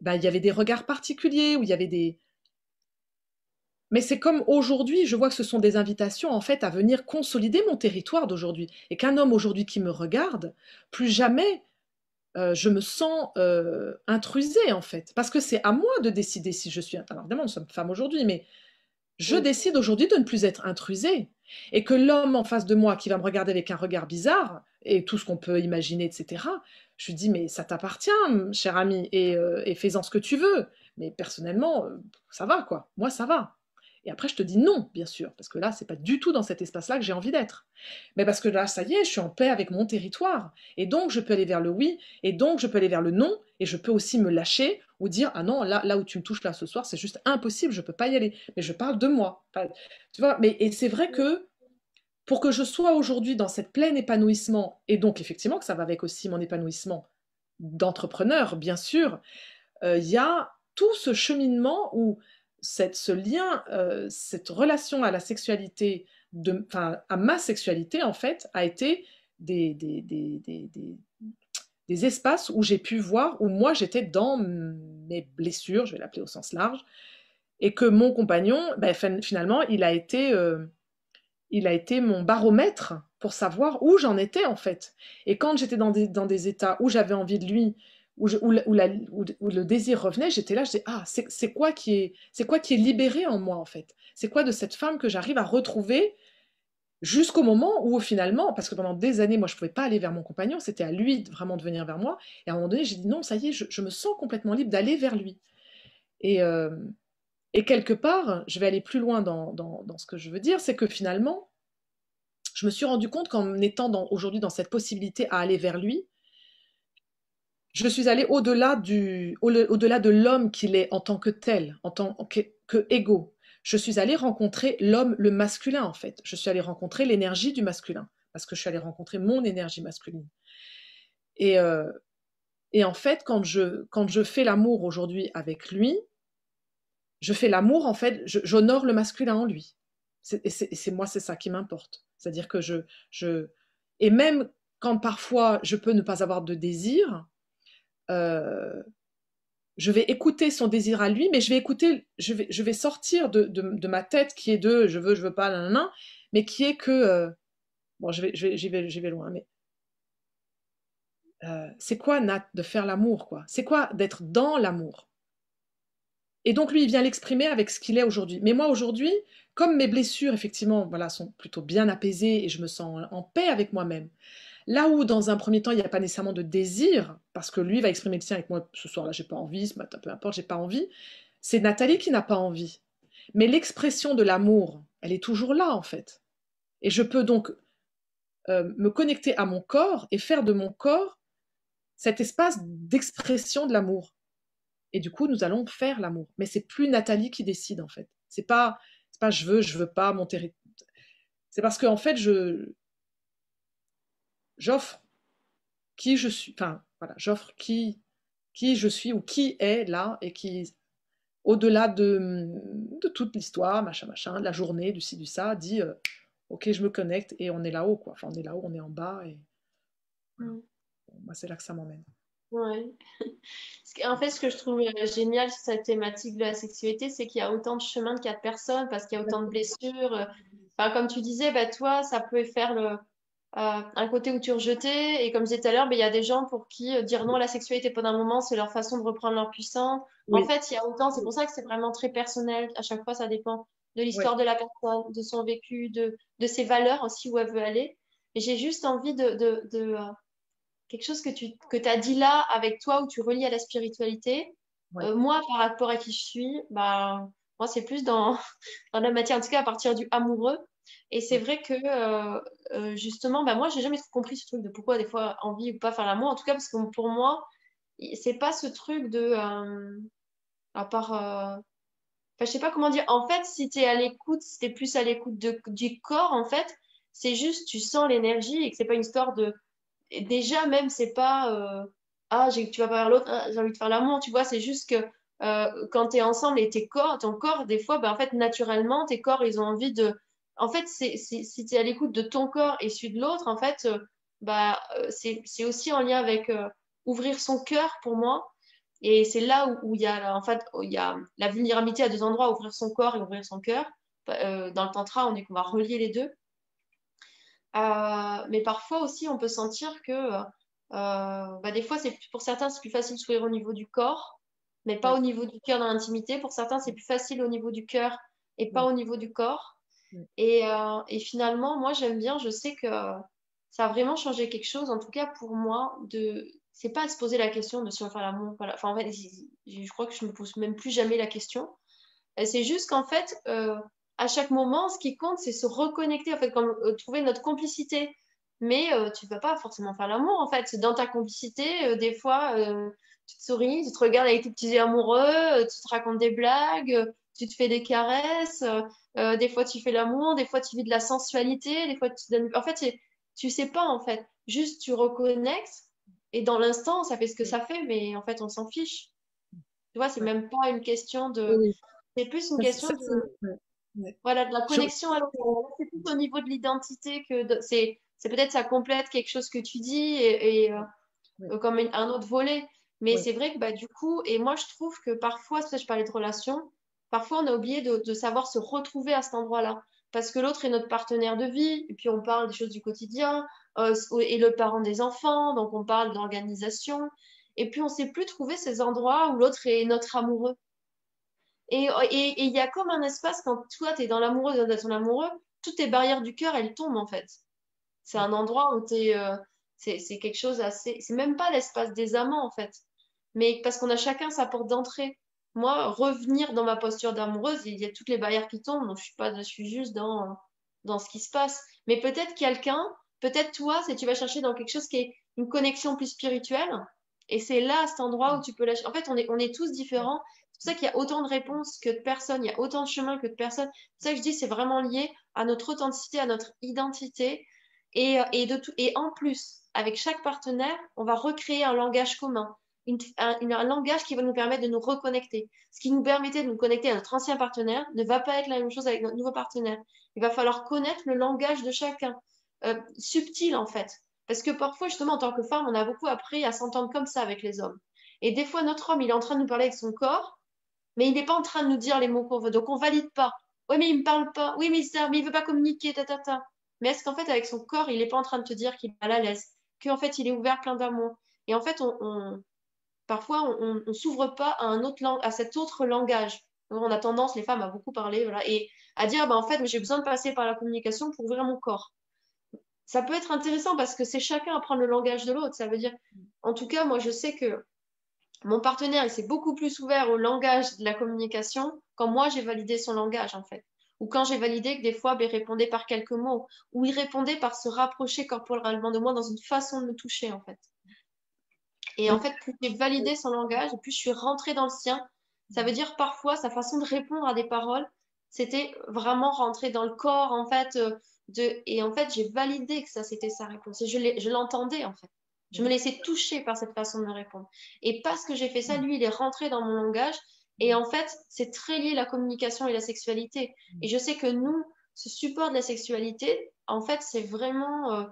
A: bah, il y avait des regards particuliers, où il y avait des... Mais c'est comme aujourd'hui, je vois que ce sont des invitations en fait à venir consolider mon territoire d'aujourd'hui. Et qu'un homme aujourd'hui qui me regarde, plus jamais euh, je me sens intrusée en fait. Parce que c'est à moi de décider si je suis... Alors évidemment, nous sommes femmes aujourd'hui, mais je décide aujourd'hui de ne plus être intrusée. Et que l'homme en face de moi qui va me regarder avec un regard bizarre, et tout ce qu'on peut imaginer, etc., je lui dis, mais ça t'appartient, cher ami, et, euh, et fais-en ce que tu veux. Mais personnellement, euh, ça va, quoi. Moi, ça va. Et après, je te dis non, bien sûr, parce que là, c'est pas du tout dans cet espace-là que j'ai envie d'être. Mais parce que là, ça y est, je suis en paix avec mon territoire. Et donc, je peux aller vers le oui, et donc, je peux aller vers le non, et je peux aussi me lâcher ou dire ah non, là, là où tu me touches là ce soir, c'est juste impossible, je peux pas y aller. Mais je parle de moi. tu vois, mais et c'est vrai que pour que je sois aujourd'hui dans cette pleine épanouissement, et donc effectivement que ça va avec aussi mon épanouissement d'entrepreneur, bien sûr, euh, il y a tout ce cheminement où ce lien, euh, cette relation à la sexualité, à ma sexualité en fait, a été des espaces où j'ai pu voir, où moi j'étais dans mes blessures, je vais l'appeler au sens large, et que mon compagnon, ben, finalement, il a été, euh, il a été mon baromètre pour savoir où j'en étais en fait. Et quand j'étais dans des, dans des états où j'avais envie de lui, où, le désir revenait, j'étais là, je disais, ah, c'est quoi, qui est, quoi qui est libéré en moi en fait? C'est quoi de cette femme que j'arrive à retrouver jusqu'au moment où finalement, parce que pendant des années, moi, je ne pouvais pas aller vers mon compagnon, c'était à lui vraiment de venir vers moi. Et à un moment donné, j'ai dit non, ça y est, je, me sens complètement libre d'aller vers lui. Et, euh, quelque part, je vais aller plus loin dans, dans, ce que je veux dire, c'est que finalement, je me suis rendu compte qu'en étant aujourd'hui dans cette possibilité à aller vers lui, je suis allée au-delà du, au-delà de l'homme qu'il est en tant que tel, en tant que, je suis allée rencontrer l'homme, le masculin en fait. Je suis allée rencontrer l'énergie du masculin, parce que je suis allée rencontrer mon énergie masculine. Et, euh, et en fait, quand je, quand je fais l'amour aujourd'hui avec lui, je fais l'amour, en fait, j'honore le masculin en lui. Et c'est moi, c'est ça qui m'importe. C'est-à-dire que je, je... Et même quand parfois je peux ne pas avoir de désir, euh, je vais écouter son désir à lui, mais je vais écouter, je vais, je vais sortir de, de, ma tête qui est de je veux, je veux pas, nan, mais qui est que, euh, bon, je vais, j'y vais, vais, vais loin, mais euh, c'est quoi, Nat, de faire l'amour, quoi? C'est quoi d'être dans l'amour? Et donc, lui, il vient l'exprimer avec ce qu'il est aujourd'hui. Mais moi, aujourd'hui, comme mes blessures, effectivement, voilà, sont plutôt bien apaisées et je me sens en paix avec moi-même, Là où, dans un premier temps, il n'y a pas nécessairement de désir, parce que lui va exprimer le sien avec moi ce soir-là, j'ai pas envie, ce matin, peu importe, j'ai pas envie, c'est Nathalie qui n'a pas envie. Mais l'expression de l'amour, elle est toujours là, en fait. Et je peux donc euh, me connecter à mon corps et faire de mon corps cet espace d'expression de l'amour. Et du coup, nous allons faire l'amour. Mais c'est plus Nathalie qui décide en fait. C'est pas, pas je veux, je veux pas mon territoire. C'est parce qu'en en fait, je j'offre qui je suis. Enfin, voilà, j'offre qui qui je suis ou qui est là et qui au-delà de, de, toute l'histoire, machin, machin, de la journée, du ci, du ça, dit euh, ok, je me connecte et on est là-haut, quoi. Enfin, on est là-haut, on est en bas et mm. moi, c'est là que ça m'emmène.
B: Ouais. En fait, ce que je trouve euh, génial sur cette thématique de la sexualité, c'est qu'il y a autant de chemins de quatre personnes parce qu'il y a autant de blessures. Euh, enfin, comme tu disais, bah, toi, ça peut faire le, euh, un côté où tu rejetais. Et comme je disais tout à l'heure, bah, il y a des gens pour qui dire non à la sexualité pendant un moment, c'est leur façon de reprendre leur puissance. En fait, il y a autant, c'est pour ça que c'est vraiment très personnel. À chaque fois, ça dépend de l'histoire de la personne, de son vécu, de, de ses valeurs aussi, où elle veut aller. Et j'ai juste envie de, de, de quelque chose que tu que as dit là avec toi où tu relis à la spiritualité. Euh, moi, par rapport à qui je suis, bah, moi, c'est plus dans, dans la matière, en tout cas à partir du amoureux. Et c'est vrai que euh, euh, justement, bah, moi, j'ai jamais compris ce truc de pourquoi des fois envie ou pas faire l'amour. En tout cas, parce que pour moi, c'est pas ce truc de. à part. Enfin, je sais pas comment dire. En fait, si tu es à l'écoute, si tu es plus à l'écoute du corps, en fait, c'est juste, tu sens l'énergie et que c'est pas une histoire de déjà, même, c'est pas euh, ah, tu vas pas vers l'autre, ah, j'ai envie de faire l'amour, tu vois, c'est juste que euh, quand tu es ensemble et tes corps, ton corps, des fois, ben, en fait, naturellement, tes corps, ils ont envie de. En fait, c'est, si tu es à l'écoute de ton corps et celui de l'autre, en fait, euh, bah, c'est, aussi en lien avec ouvrir son cœur pour moi. Et c'est là où il y a, en fait, il y a la vulnérabilité à deux endroits, ouvrir son corps et ouvrir son cœur. dans le tantra, on est qu'on va relier les deux. Euh, mais parfois aussi, on peut sentir que euh, bah, des fois, c'est pour certains, c'est plus facile de s'ouvrir au niveau du corps, mais pas au niveau du cœur dans l'intimité. Pour certains, c'est plus facile au niveau du cœur et pas au niveau du corps. Et, euh, et, finalement, moi, j'aime bien, je sais que ça a vraiment changé quelque chose, en tout cas pour moi, de c'est pas à se poser la question de si on va faire l'amour. Enfin, en fait, je crois que je me pose même plus jamais la question. C'est juste qu'en fait, à chaque moment, ce qui compte, c'est se reconnecter, en fait, comme, euh, trouver notre complicité. Mais euh, tu ne vas pas forcément faire l'amour, en fait. Dans ta complicité, euh, des fois, tu te souris, tu te regardes avec tes petits yeux amoureux, tu te racontes des blagues, tu te fais des caresses, des fois tu fais l'amour, des fois tu vis de la sensualité, des fois tu donnes... En fait, tu sais pas, en fait. Juste, tu reconnectes, et dans l'instant, ça fait ce que ça fait, mais en fait, on s'en fiche. Tu vois, c'est même pas une question de... C'est plus une question de... Voilà, de la connexion à l'autre. C'est plus au niveau de l'identité que c'est peut-être ça complète quelque chose que tu dis et, euh, euh, comme un autre volet. Mais c'est vrai que bah, du coup, et moi je trouve que parfois, ça je parlais de relations, parfois on a oublié de, savoir se retrouver à cet endroit-là. Parce que l'autre est notre partenaire de vie, et puis on parle des choses du quotidien, euh, et le parent des enfants, donc on parle d'organisation. Et puis on ne sait plus trouver ces endroits où l'autre est notre amoureux. Et il y a comme un espace quand toi, tu es dans l'amoureux, dans ton amoureux, toutes tes barrières du cœur, elles tombent en fait. C'est un endroit où tu es. Euh, c'est quelque chose assez. C'est même pas l'espace des amants en fait. Mais parce qu'on a chacun sa porte d'entrée. Moi, revenir dans ma posture d'amoureuse, il y a toutes les barrières qui tombent. Donc je suis, pas, je suis juste dans, dans ce qui se passe. Mais peut-être quelqu'un, peut-être toi, si tu vas chercher dans quelque chose qui est une connexion plus spirituelle. Et c'est là, cet endroit où tu peux lâcher. En fait, on est, on est tous différents c'est pour ça qu'il y a autant de réponses que de personnes, il y a autant de chemins que de personnes. C'est ça que je dis, c'est vraiment lié à notre authenticité, à notre identité. Et, et, de tout, et en plus, avec chaque partenaire, on va recréer un langage commun, un, un, langage qui va nous permettre de nous reconnecter. Ce qui nous permettait de nous connecter à notre ancien partenaire ne va pas être la même chose avec notre nouveau partenaire. Il va falloir connaître le langage de chacun, euh, subtil en fait. Parce que parfois, justement, en tant que femme, on a beaucoup appris à s'entendre comme ça avec les hommes. Et des fois, notre homme, il est en train de nous parler avec son corps, mais il n'est pas en train de nous dire les mots qu'on veut. Donc, on valide pas. Oui, mais il me parle pas. Oui, mais, il veut pas communiquer. Ta, ta, ta. Mais est-ce qu'en fait, avec son corps, il n'est pas en train de te dire qu'il est à l'aise, qu'en fait, il est ouvert plein d'amour? Et en fait, on, parfois, on ne s'ouvre pas à, cet autre langage. on a tendance, les femmes, à beaucoup parler et à dire, bah, en fait, j'ai besoin de passer par la communication pour ouvrir mon corps. Ça peut être intéressant parce que c'est chacun à prendre le langage de l'autre. Ça veut dire, en tout cas, moi, je sais que mon partenaire, il s'est beaucoup plus ouvert au langage de la communication quand moi, j'ai validé son langage, en fait. Ou quand j'ai validé que des fois, ben, il répondait par quelques mots, ou il répondait par se rapprocher corporellement de moi dans une façon de me toucher, en fait. Et en fait, plus j'ai validé son langage, plus je suis rentrée dans le sien. Ça veut dire parfois sa façon de répondre à des paroles, c'était vraiment rentrer dans le corps, en fait. Euh, de... Et en fait, j'ai validé que ça, c'était sa réponse. Et je l'entendais, en fait. Je me laissais toucher par cette façon de me répondre. Et parce que j'ai fait ça, lui, il est rentré dans mon langage. Et en fait, c'est très lié la communication et la sexualité. Et je sais que nous, ce support de la sexualité, en fait, c'est vraiment euh,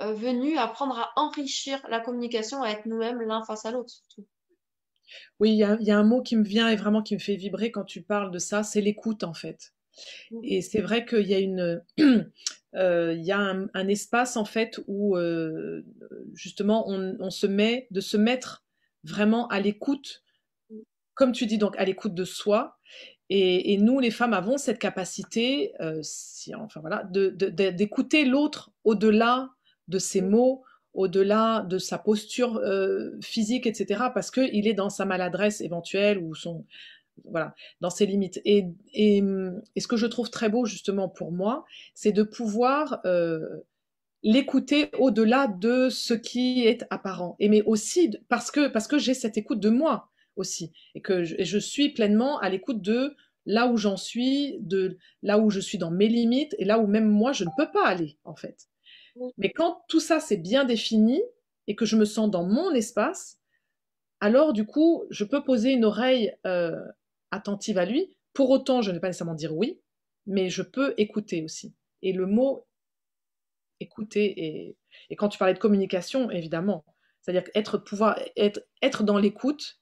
B: euh, venu apprendre à enrichir la communication, à être nous-mêmes l'un face à l'autre,
A: Oui, il y a, un mot qui me vient et vraiment qui me fait vibrer quand tu parles de ça, c'est l'écoute en fait. Et c'est vrai qu'il y a une, euh, il y a un, espace en fait où justement on, se met, de se mettre vraiment à l'écoute, comme tu dis donc à l'écoute de soi. Et, nous, les femmes, avons cette capacité, euh, si, enfin voilà, d'écouter l'autre au-delà de ses mots, au-delà de sa posture euh, physique, etc., parce qu'il est dans sa maladresse éventuelle ou son, voilà, dans ses limites. Et, et, ce que je trouve très beau justement pour moi, c'est de pouvoir euh, l'écouter au-delà de ce qui est apparent. Et mais aussi parce que parce que j'ai cette écoute de moi aussi, et que je, suis pleinement à l'écoute de là où j'en suis, de là où je suis dans mes limites, et là où même moi, je ne peux pas aller, en fait. Mais quand tout ça, c'est bien défini, et que je me sens dans mon espace, alors du coup, je peux poser une oreille euh, attentive à lui. Pour autant, je ne vais pas nécessairement dire oui, mais je peux écouter aussi. Et le mot écouter, et, quand tu parlais de communication, évidemment, c'est-à-dire être, pouvoir être, dans l'écoute,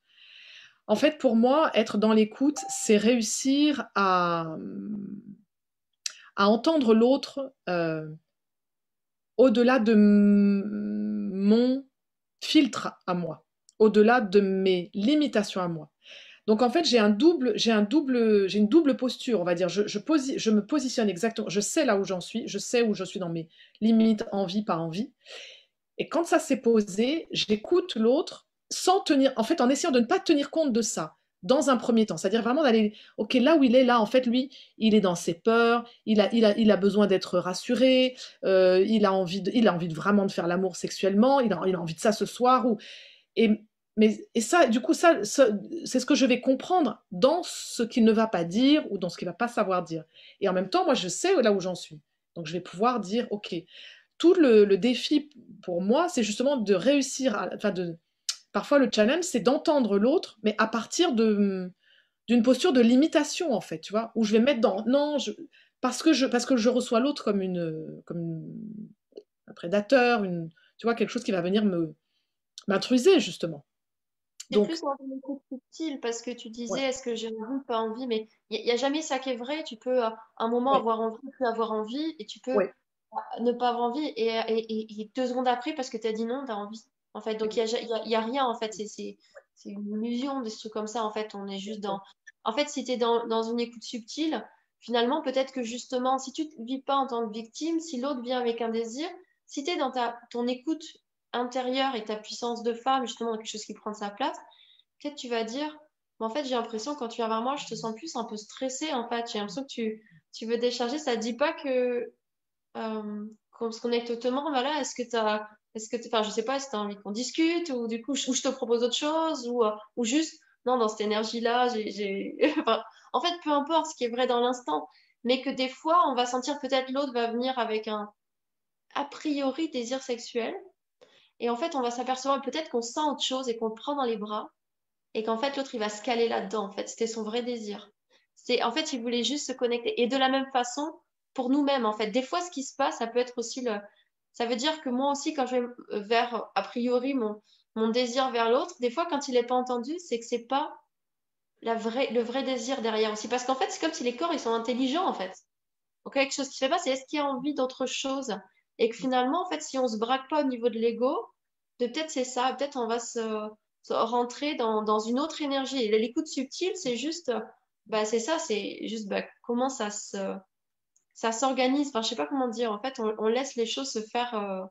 A: en fait, pour moi, être dans l'écoute, c'est réussir à, à entendre l'autre euh, au-delà de mon filtre à moi, au-delà de mes limitations à moi. Donc en fait, j'ai un double, j'ai un double, j'ai une double posture, on va dire. Je, me positionne exactement, je sais là où j'en suis, je sais où je suis dans mes limites, envie, pas envie. Et quand ça s'est posé, j'écoute l'autre sans tenir, en fait, en essayant de ne pas tenir compte de ça dans un premier temps. C'est-à-dire vraiment d'aller, ok, là où il est, là, en fait, lui, il est dans ses peurs, il a, il a, il a besoin d'être rassuré, euh, il, a envie il a envie vraiment de faire l'amour sexuellement, il a, il a envie de ça ce soir. Ou, et, mais, et ça, du coup, ça, c'est ce que je vais comprendre dans ce qu'il ne va pas dire ou dans ce qu'il va pas savoir dire. Et en même temps, moi, je sais là où j'en suis. Donc, je vais pouvoir dire, ok, tout le, le défi pour moi, c'est justement de réussir, à, enfin, de, Parfois, le challenge, c'est d'entendre l'autre, mais à partir de d'une posture de limitation, en fait, tu vois, où je vais mettre dans non, je, parce que je parce que je reçois l'autre comme une comme un prédateur, une tu vois quelque chose qui va venir me m'intruser justement.
B: Donc, plus dans une écoute subtile parce que tu disais est-ce que j'ai envie ou pas envie, mais il n'y a, jamais ça qui est vrai. Tu peux à un moment avoir envie, plus avoir envie, et tu peux ne pas avoir envie, et, et, et, deux secondes après, parce que tu as dit non, tu as envie en fait. Donc, il n'y a, y a, rien, en fait. C'est une illusion de ce truc comme ça, en fait. On est juste dans... En fait, si tu es dans, une écoute subtile, finalement, peut-être que justement, si tu ne vis pas en tant que victime, si l'autre vient avec un désir, si tu es dans ta, ton écoute intérieure et ta puissance de femme, justement, quelque chose qui prend sa place, peut-être tu vas dire, en fait, j'ai l'impression, quand tu viens vers moi, je te sens plus un peu stressée, en fait. J'ai l'impression que tu, tu veux décharger. Ça ne dit pas que... Euh, qu'on se connecte autrement, voilà, est-ce que tu as est-ce que, enfin, je sais pas, si tu as envie qu'on discute ou du coup, je, je te propose autre chose ou, euh, ou juste, non, dans cette énergie-là, j'ai. en fait, peu importe ce qui est vrai dans l'instant, mais que des fois, on va sentir peut-être l'autre va venir avec un a priori désir sexuel. Et en fait, on va s'apercevoir peut-être qu'on sent autre chose et qu'on le prend dans les bras et qu'en fait, l'autre, il va se caler là-dedans. En fait, c'était son vrai désir. C'est, en fait, il voulait juste se connecter. Et de la même façon, pour nous-mêmes, en fait, des fois, ce qui se passe, ça peut être aussi le, ça veut dire que moi aussi, quand je vais vers, a priori, mon, mon désir vers l'autre, des fois, quand il n'est pas entendu, c'est que c'est pas la vraie, le vrai désir derrière aussi. Parce qu'en fait, c'est comme si les corps, ils sont intelligents, en fait. Donc, quelque chose qui se fait pas, c'est est-ce qu'il y a envie d'autre chose? Et que finalement, en fait, si on se braque pas au niveau de l'ego, peut-être c'est ça, peut-être on va se, rentrer dans, dans, une autre énergie. L'écoute subtile, c'est juste, bah, c'est ça, c'est juste bah, comment ça se ça s'organise. Enfin, je sais pas comment dire. En fait, on, laisse les choses se faire, euh,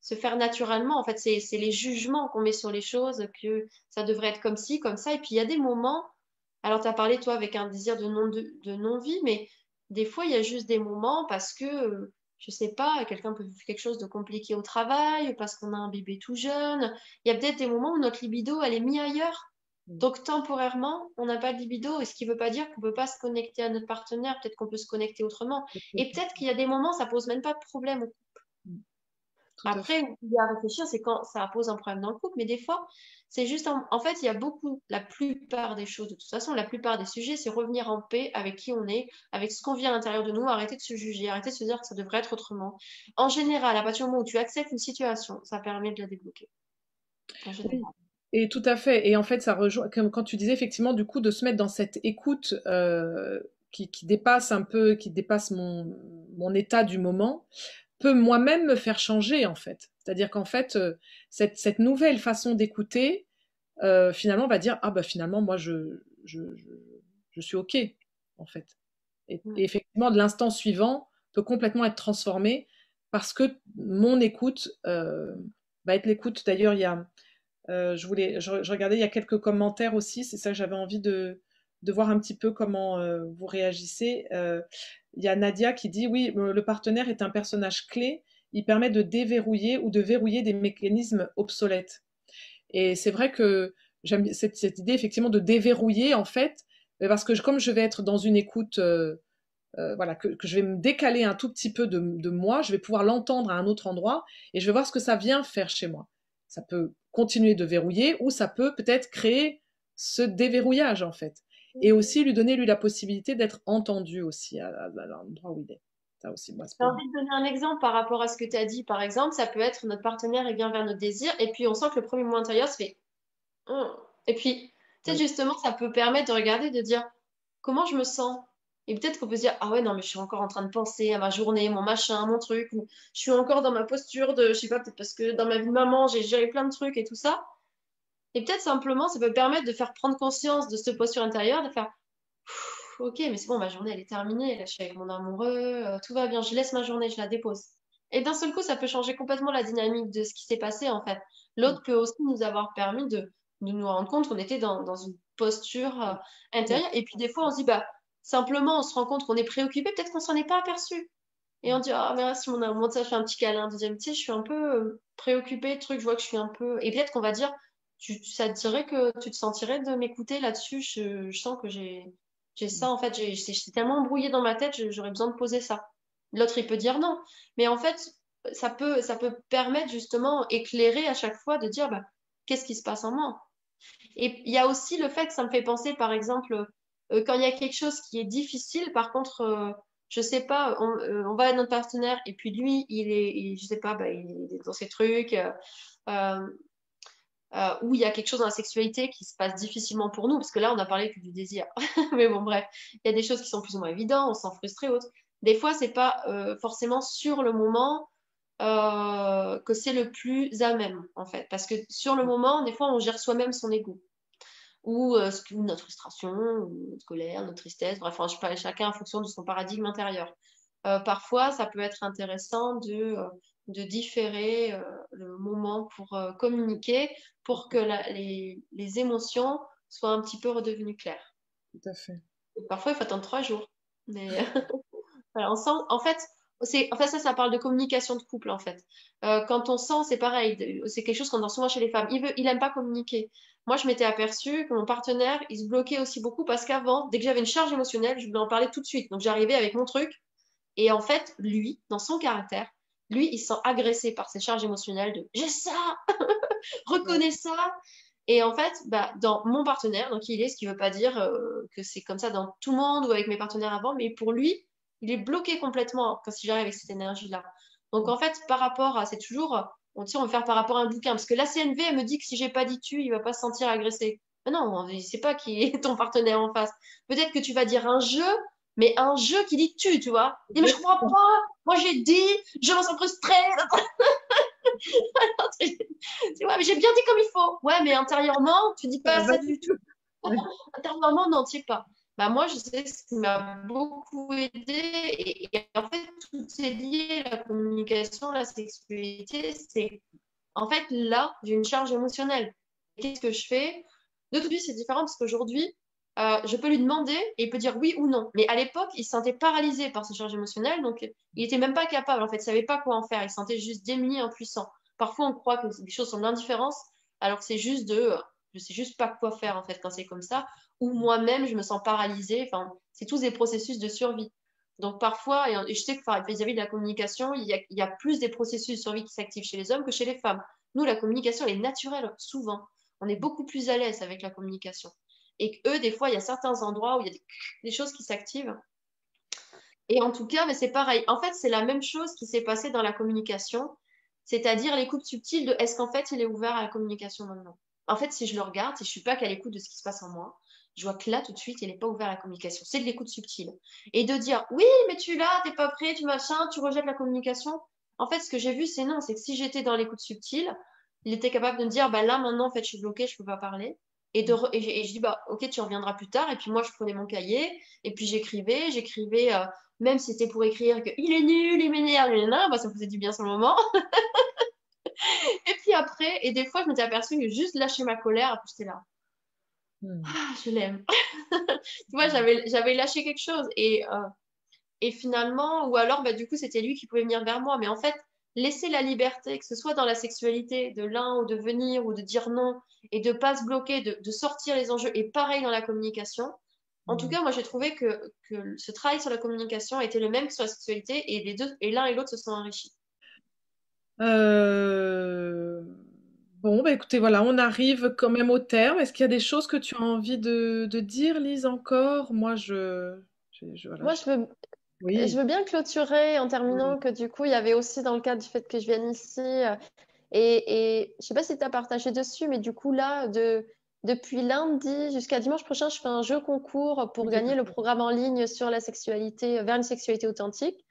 B: se faire naturellement. En fait, c'est les jugements qu'on met sur les choses, que ça devrait être comme ci, comme ça. Et puis, il y a des moments. Alors, tu as parlé, toi, avec un désir de non-vie, de, mais des fois, il y a juste des moments parce que je sais pas, quelqu'un peut vivre quelque chose de compliqué au travail, parce qu'on a un bébé tout jeune. Il y a peut-être des moments où notre libido, elle est mise ailleurs. Donc temporairement, on n'a pas de libido, et ce qui ne veut pas dire qu'on ne peut pas se connecter à notre partenaire, peut-être qu'on peut se connecter autrement. Et peut-être qu'il y a des moments, ça pose même pas de problème au couple. Mm. Après, il y a à réfléchir, c'est quand ça pose un problème dans le couple, mais des fois, c'est juste, en... fait, il y a beaucoup, la plupart des choses, de toute façon, la plupart des sujets, c'est revenir en paix avec qui on est, avec ce qu'on vit à l'intérieur de nous, arrêter de se juger, arrêter de se dire que ça devrait être autrement. En général, à partir du moment où tu acceptes une situation, ça permet de la débloquer.
A: Et tout à fait. Et en fait, ça rejoint, comme quand tu disais effectivement, du coup, de se mettre dans cette écoute euh, qui, dépasse un peu, qui dépasse mon, mon état du moment, peut moi-même me faire changer, en fait. C'est-à-dire qu'en fait, euh, cette, cette, nouvelle façon d'écouter, euh, finalement, on va dire, ah bah finalement, moi, je, je, je, suis OK, en fait. Et, et effectivement, de l'instant suivant peut complètement être transformé parce que mon écoute va être l'écoute. D'ailleurs, il y a euh, je, regardais, il y a quelques commentaires aussi, c'est ça que j'avais envie de, voir un petit peu comment euh, vous réagissez. Euh, il y a Nadia qui dit oui, le partenaire est un personnage clé, il permet de déverrouiller ou de verrouiller des mécanismes obsolètes. Et c'est vrai que j'aime cette, idée effectivement de déverrouiller en fait, parce que comme je vais être dans une écoute, voilà, que, je vais me décaler un tout petit peu de moi, je vais pouvoir l'entendre à un autre endroit et je vais voir ce que ça vient faire chez moi. Ça peut continuer de verrouiller ou ça peut peut-être créer ce déverrouillage en fait. Et mhm. aussi lui donner lui la possibilité d'être entendu aussi à, l'endroit où il est.
B: Ça aussi, moi, J'ai envie de donner un exemple par rapport à ce que tu as dit? Par exemple, ça peut être notre partenaire et vient vers notre désir et puis on sent que le premier mois intérieur se fait. Hum. Et puis, sais, justement, ça peut permettre de regarder, de dire comment je me sens? Et peut-être qu'on peut se dire, ah ouais, non, mais je suis encore en train de penser à ma journée, mon machin, mon truc, ou je suis encore dans ma posture de, je sais pas, peut-être parce que dans ma vie de maman, j'ai géré plein de trucs et tout ça. Et peut-être simplement, ça peut permettre de faire prendre conscience de cette posture intérieure, de faire, ok, mais c'est bon, ma journée, elle est terminée, là, je suis avec mon amoureux, euh, tout va bien, je laisse ma journée, je la dépose. Et d'un seul coup, ça peut changer complètement la dynamique de ce qui s'est passé, en fait. L'autre peut aussi nous avoir permis de, nous rendre compte qu'on était dans, une posture euh, intérieure. Et puis, des fois, on se dit, bah, Simplement, on se rend compte qu'on est préoccupé, peut-être qu'on s'en est pas aperçu. Et on dit, ah, mais si mon amour, ça fait un petit câlin, deuxième, sais, je suis un peu euh, préoccupée, truc, je vois que je suis un peu. Et peut-être qu'on va dire, tu, ça te dirait que tu te sentirais de m'écouter là-dessus, je, sens que j'ai, j'ai ça, en fait, c'est tellement embrouillé dans ma tête, j'aurais besoin de poser ça. L'autre, il peut dire non. Mais en fait, ça peut, ça peut permettre justement, éclairer à chaque fois, de dire, bah, qu'est-ce qui se passe en moi? Et il y a aussi le fait que ça me fait penser, par exemple, quand il y a quelque chose qui est difficile, par contre, euh, je sais pas, on, euh, on, va à notre partenaire et puis lui, il est, je sais pas, bah, il est dans ses trucs, euh, où il y a quelque chose dans la sexualité qui se passe difficilement pour nous, parce que là, on a parlé que du désir. Mais bon, bref, il y a des choses qui sont plus ou moins évidentes, on s'en frustre et autres. Des fois, c'est pas forcément sur le moment que c'est le plus à même, en fait, parce que sur le moment, des fois, on gère soi-même son ego ou euh, notre frustration, ou notre colère, notre tristesse, bref, je parle chacun en fonction de son paradigme intérieur. Euh, parfois, ça peut être intéressant de, euh, de différer le moment pour communiquer, pour que les, les, émotions soient un petit peu redevenues claires.
A: Tout à fait.
B: parfois, il faut attendre trois jours. Mais voilà, en fait, en fait, ça, ça parle de communication de couple, en fait. quand on sent, c'est pareil, c'est quelque chose qu'on entend souvent chez les femmes. Il veut, il aime pas communiquer moi, je m'étais aperçue que mon partenaire, il se bloquait aussi beaucoup parce qu'avant, dès que j'avais une charge émotionnelle, je voulais en parler tout de suite. Donc, j'arrivais avec mon truc. Et en fait, lui, dans son caractère, lui, il se sent agressé par ces charges émotionnelles de j'ai ça, reconnais ça. Et en fait, bah, dans mon partenaire, donc il est, ce qui ne veut pas dire euh, que c'est comme ça dans tout le monde ou avec mes partenaires avant, mais pour lui, il est bloqué complètement quand si j'arrive avec cette énergie-là. Donc en fait, par rapport à, c'est toujours on, on va faire par rapport à un bouquin. Parce que la CNV, elle me dit que si j'ai pas dit tu, il va pas se sentir agressé. Mais non, il sait pas qui est ton partenaire en face. Peut-être que tu vas dire un jeu, mais un jeu qui dit tu, tu vois. Et mais je crois pas. Moi, j'ai dit, je me sens frustrée. tu vois, mais j'ai bien dit comme il faut. Ouais, mais intérieurement, tu dis pas ça du tout. intérieurement, non, tu sais pas bah moi, je sais ce qui m'a beaucoup aidé. Et, en fait, tout est lié, la communication, la sexualité, c'est en fait là, j'ai une charge émotionnelle. Qu'est-ce que je fais? Façon, c'est différent parce qu'aujourd'hui, euh, je peux lui demander et il peut dire oui ou non. Mais à l'époque, il se sentait paralysé par ce charge émotionnelle, donc il était même pas capable, en fait, il savait pas quoi en faire, il se sentait juste démuni, impuissant. Parfois, on croit que des choses sont d'indifférence, alors que c'est juste de, je sais juste pas quoi faire, en fait, quand c'est comme ça, ou moi-même, je me sens paralysée, enfin, c'est tous des processus de survie. Donc parfois, et je sais que vis-à-vis de la communication, il y, a, plus des processus de survie qui s'activent chez les hommes que chez les femmes. Nous, la communication, elle est naturelle, souvent. On est beaucoup plus à l'aise avec la communication et eux, des fois, il y a certains endroits où il y a des, choses qui s'activent. Et en tout cas, mais c'est pareil. En fait, c'est la même chose qui s'est passée dans la communication, c'est-à-dire les coupes subtiles de est-ce qu'en fait, il est ouvert à la communication maintenant? En fait, si je le regarde, si je suis pas qu'à l'écoute de ce qui se passe en moi, je vois que là, tout de suite, il n'est pas ouvert à la communication. C'est de l'écoute subtile. Et de dire, oui, mais tu l'as, t'es pas prêt, tu machin, tu rejettes la communication. En fait, ce que j'ai vu, c'est non, c'est que si j'étais dans l'écoute subtile, il était capable de me dire, bah là, maintenant, en fait, je suis bloqué, je peux pas parler. Et, de, et, je dis, bah, ok, tu reviendras plus tard. Et puis moi, je prenais mon cahier et puis j'écrivais, j'écrivais, euh, même si c'était pour écrire que il est nul, il m'énerve, bah, ça me faisait du bien sur le moment. et puis après, et des fois, je m'étais aperçue que juste lâcher ma colère, après j'étais là. Hmm. Ah, je l'aime. tu vois, j'avais, j'avais lâché quelque chose. Et, euh, et finalement, ou alors, bah, du coup, c'était lui qui pouvait venir vers moi. Mais en fait, laisser la liberté, que ce soit dans la sexualité de l'un ou de venir ou de dire non et de pas se bloquer, de, sortir les enjeux. Et pareil dans la communication. En tout mm. cas, moi, j'ai trouvé que, ce travail sur la communication était le même que sur la sexualité et et l'un et l'autre se sont enrichis.
A: Euh, bon, bah écoutez, voilà, on arrive quand même au terme. Est-ce qu'il y a des choses que tu as envie de, dire, Lise, encore? Moi, je,
B: Moi, je veux, je veux bien clôturer en terminant que du coup, il y avait aussi dans le cadre du fait que je vienne ici, euh, et, et je ne sais pas si tu as partagé dessus, mais du coup, là, de, depuis lundi jusqu'à dimanche prochain, je fais un jeu concours pour gagner le programme en ligne sur la sexualité, vers une sexualité authentique,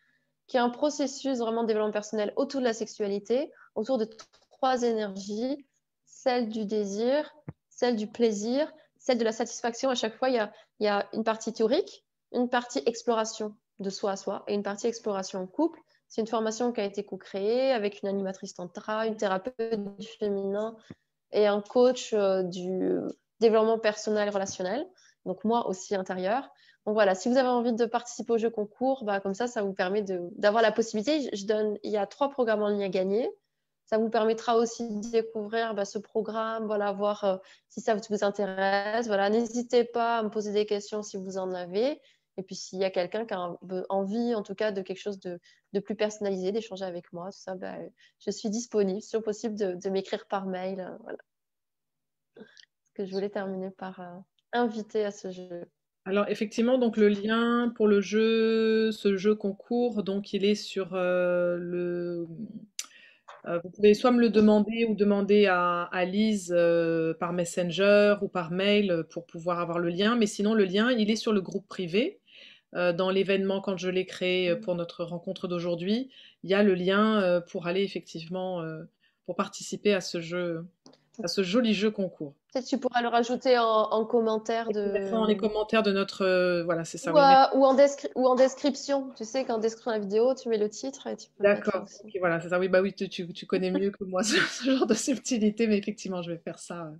B: qui est un processus vraiment de développement personnel autour de la sexualité, autour de trois énergies, celle du désir, celle du plaisir, celle de la satisfaction. À chaque fois, il y a, une partie théorique, une partie exploration de soi à soi et une partie exploration en couple. C'est une formation qui a été co-créée avec une animatrice tantra, une thérapeute du féminin et un coach euh, du développement personnel relationnel. Donc moi aussi intérieur. Donc voilà, si vous avez envie de participer au jeu concours, bah, comme ça, ça vous permet d'avoir la possibilité. Il y a trois programmes en ligne à gagner. Ça vous permettra aussi de découvrir bah, ce programme, voilà, voir euh, si ça vous intéresse. Voilà, n'hésitez pas à me poser des questions si vous en avez. Et puis s'il y a quelqu'un qui a envie, en tout cas, de quelque chose de, plus personnalisé, d'échanger avec moi, tout ça, bah, je suis disponible, si possible, de, m'écrire par mail. Euh, voilà. que je voulais terminer par euh, inviter à ce jeu.
A: Alors effectivement, donc le lien pour le jeu, ce jeu concours, donc il est sur euh, le. vous pouvez soit me le demander ou demander à, à Lise par Messenger ou par mail pour pouvoir avoir le lien. Mais sinon, le lien, il est sur le groupe privé. Euh, dans l'événement quand je l'ai créé euh, pour notre rencontre d'aujourd'hui, il y a le lien euh, pour aller effectivement pour participer à ce jeu, à ce joli jeu concours.
B: Peut-être tu pourras le rajouter en, commentaire
A: de. Dans les commentaires de notre, voilà, c'est ça.
B: Ou, en ou, en description. Tu sais qu'en description de la vidéo, tu mets le titre et tu peux.
A: D'accord. voilà, c'est ça. Oui, bah oui, tu, tu, connais mieux que moi ce, ce, genre de subtilité, mais effectivement, je vais faire ça.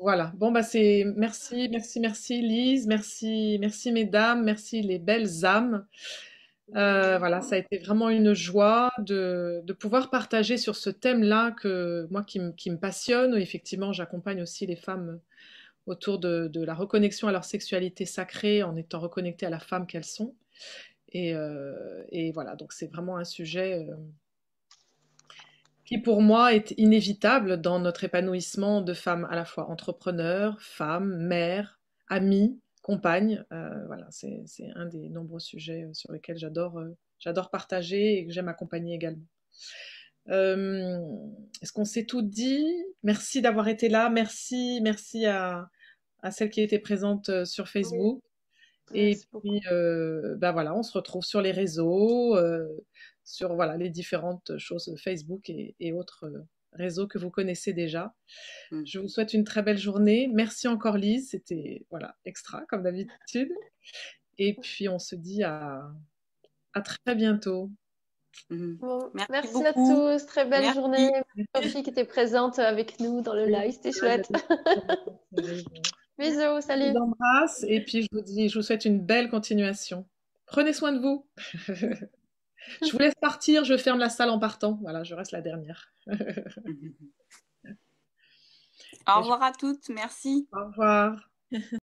A: Voilà. Bon, bah, c'est merci, merci, merci Lise, merci, merci mesdames, merci les belles âmes. Euh, voilà, ça a été vraiment une joie de, pouvoir partager sur ce thème-là que moi qui, me passionne. Effectivement, j'accompagne aussi les femmes autour de, la reconnexion à leur sexualité sacrée en étant reconnectées à la femme qu'elles sont. Et, euh, et, voilà, donc c'est vraiment un sujet euh, qui pour moi est inévitable dans notre épanouissement de femmes à la fois entrepreneurs, femmes, mères, amies, Euh, voilà, c'est un des nombreux sujets euh, sur lesquels j'adore euh, j'adore partager et que j'aime accompagner également. Est-ce qu'on s'est tout dit? Merci d'avoir été là. Merci, merci à, à celles qui étaient présentes sur Facebook. Et puis, ben voilà, on se retrouve sur les réseaux sur voilà, les différentes choses Facebook et, autres réseaux que vous connaissez déjà. Mmh. Je vous souhaite une très belle journée. Merci encore Lise, c'était voilà, extra comme d'habitude. Et puis on se dit à, à très bientôt.
B: Mmh. merci, à tous, très belle journée. Sophie qui était présente avec nous dans le live, c'était chouette. Bisous, salut.
A: Je vous embrasse et puis je vous dis, je vous souhaite une belle continuation. Prenez soin de vous. je vous laisse partir, je ferme la salle en partant. Voilà, je reste la dernière.
C: Au revoir à toutes, merci.
A: Au revoir.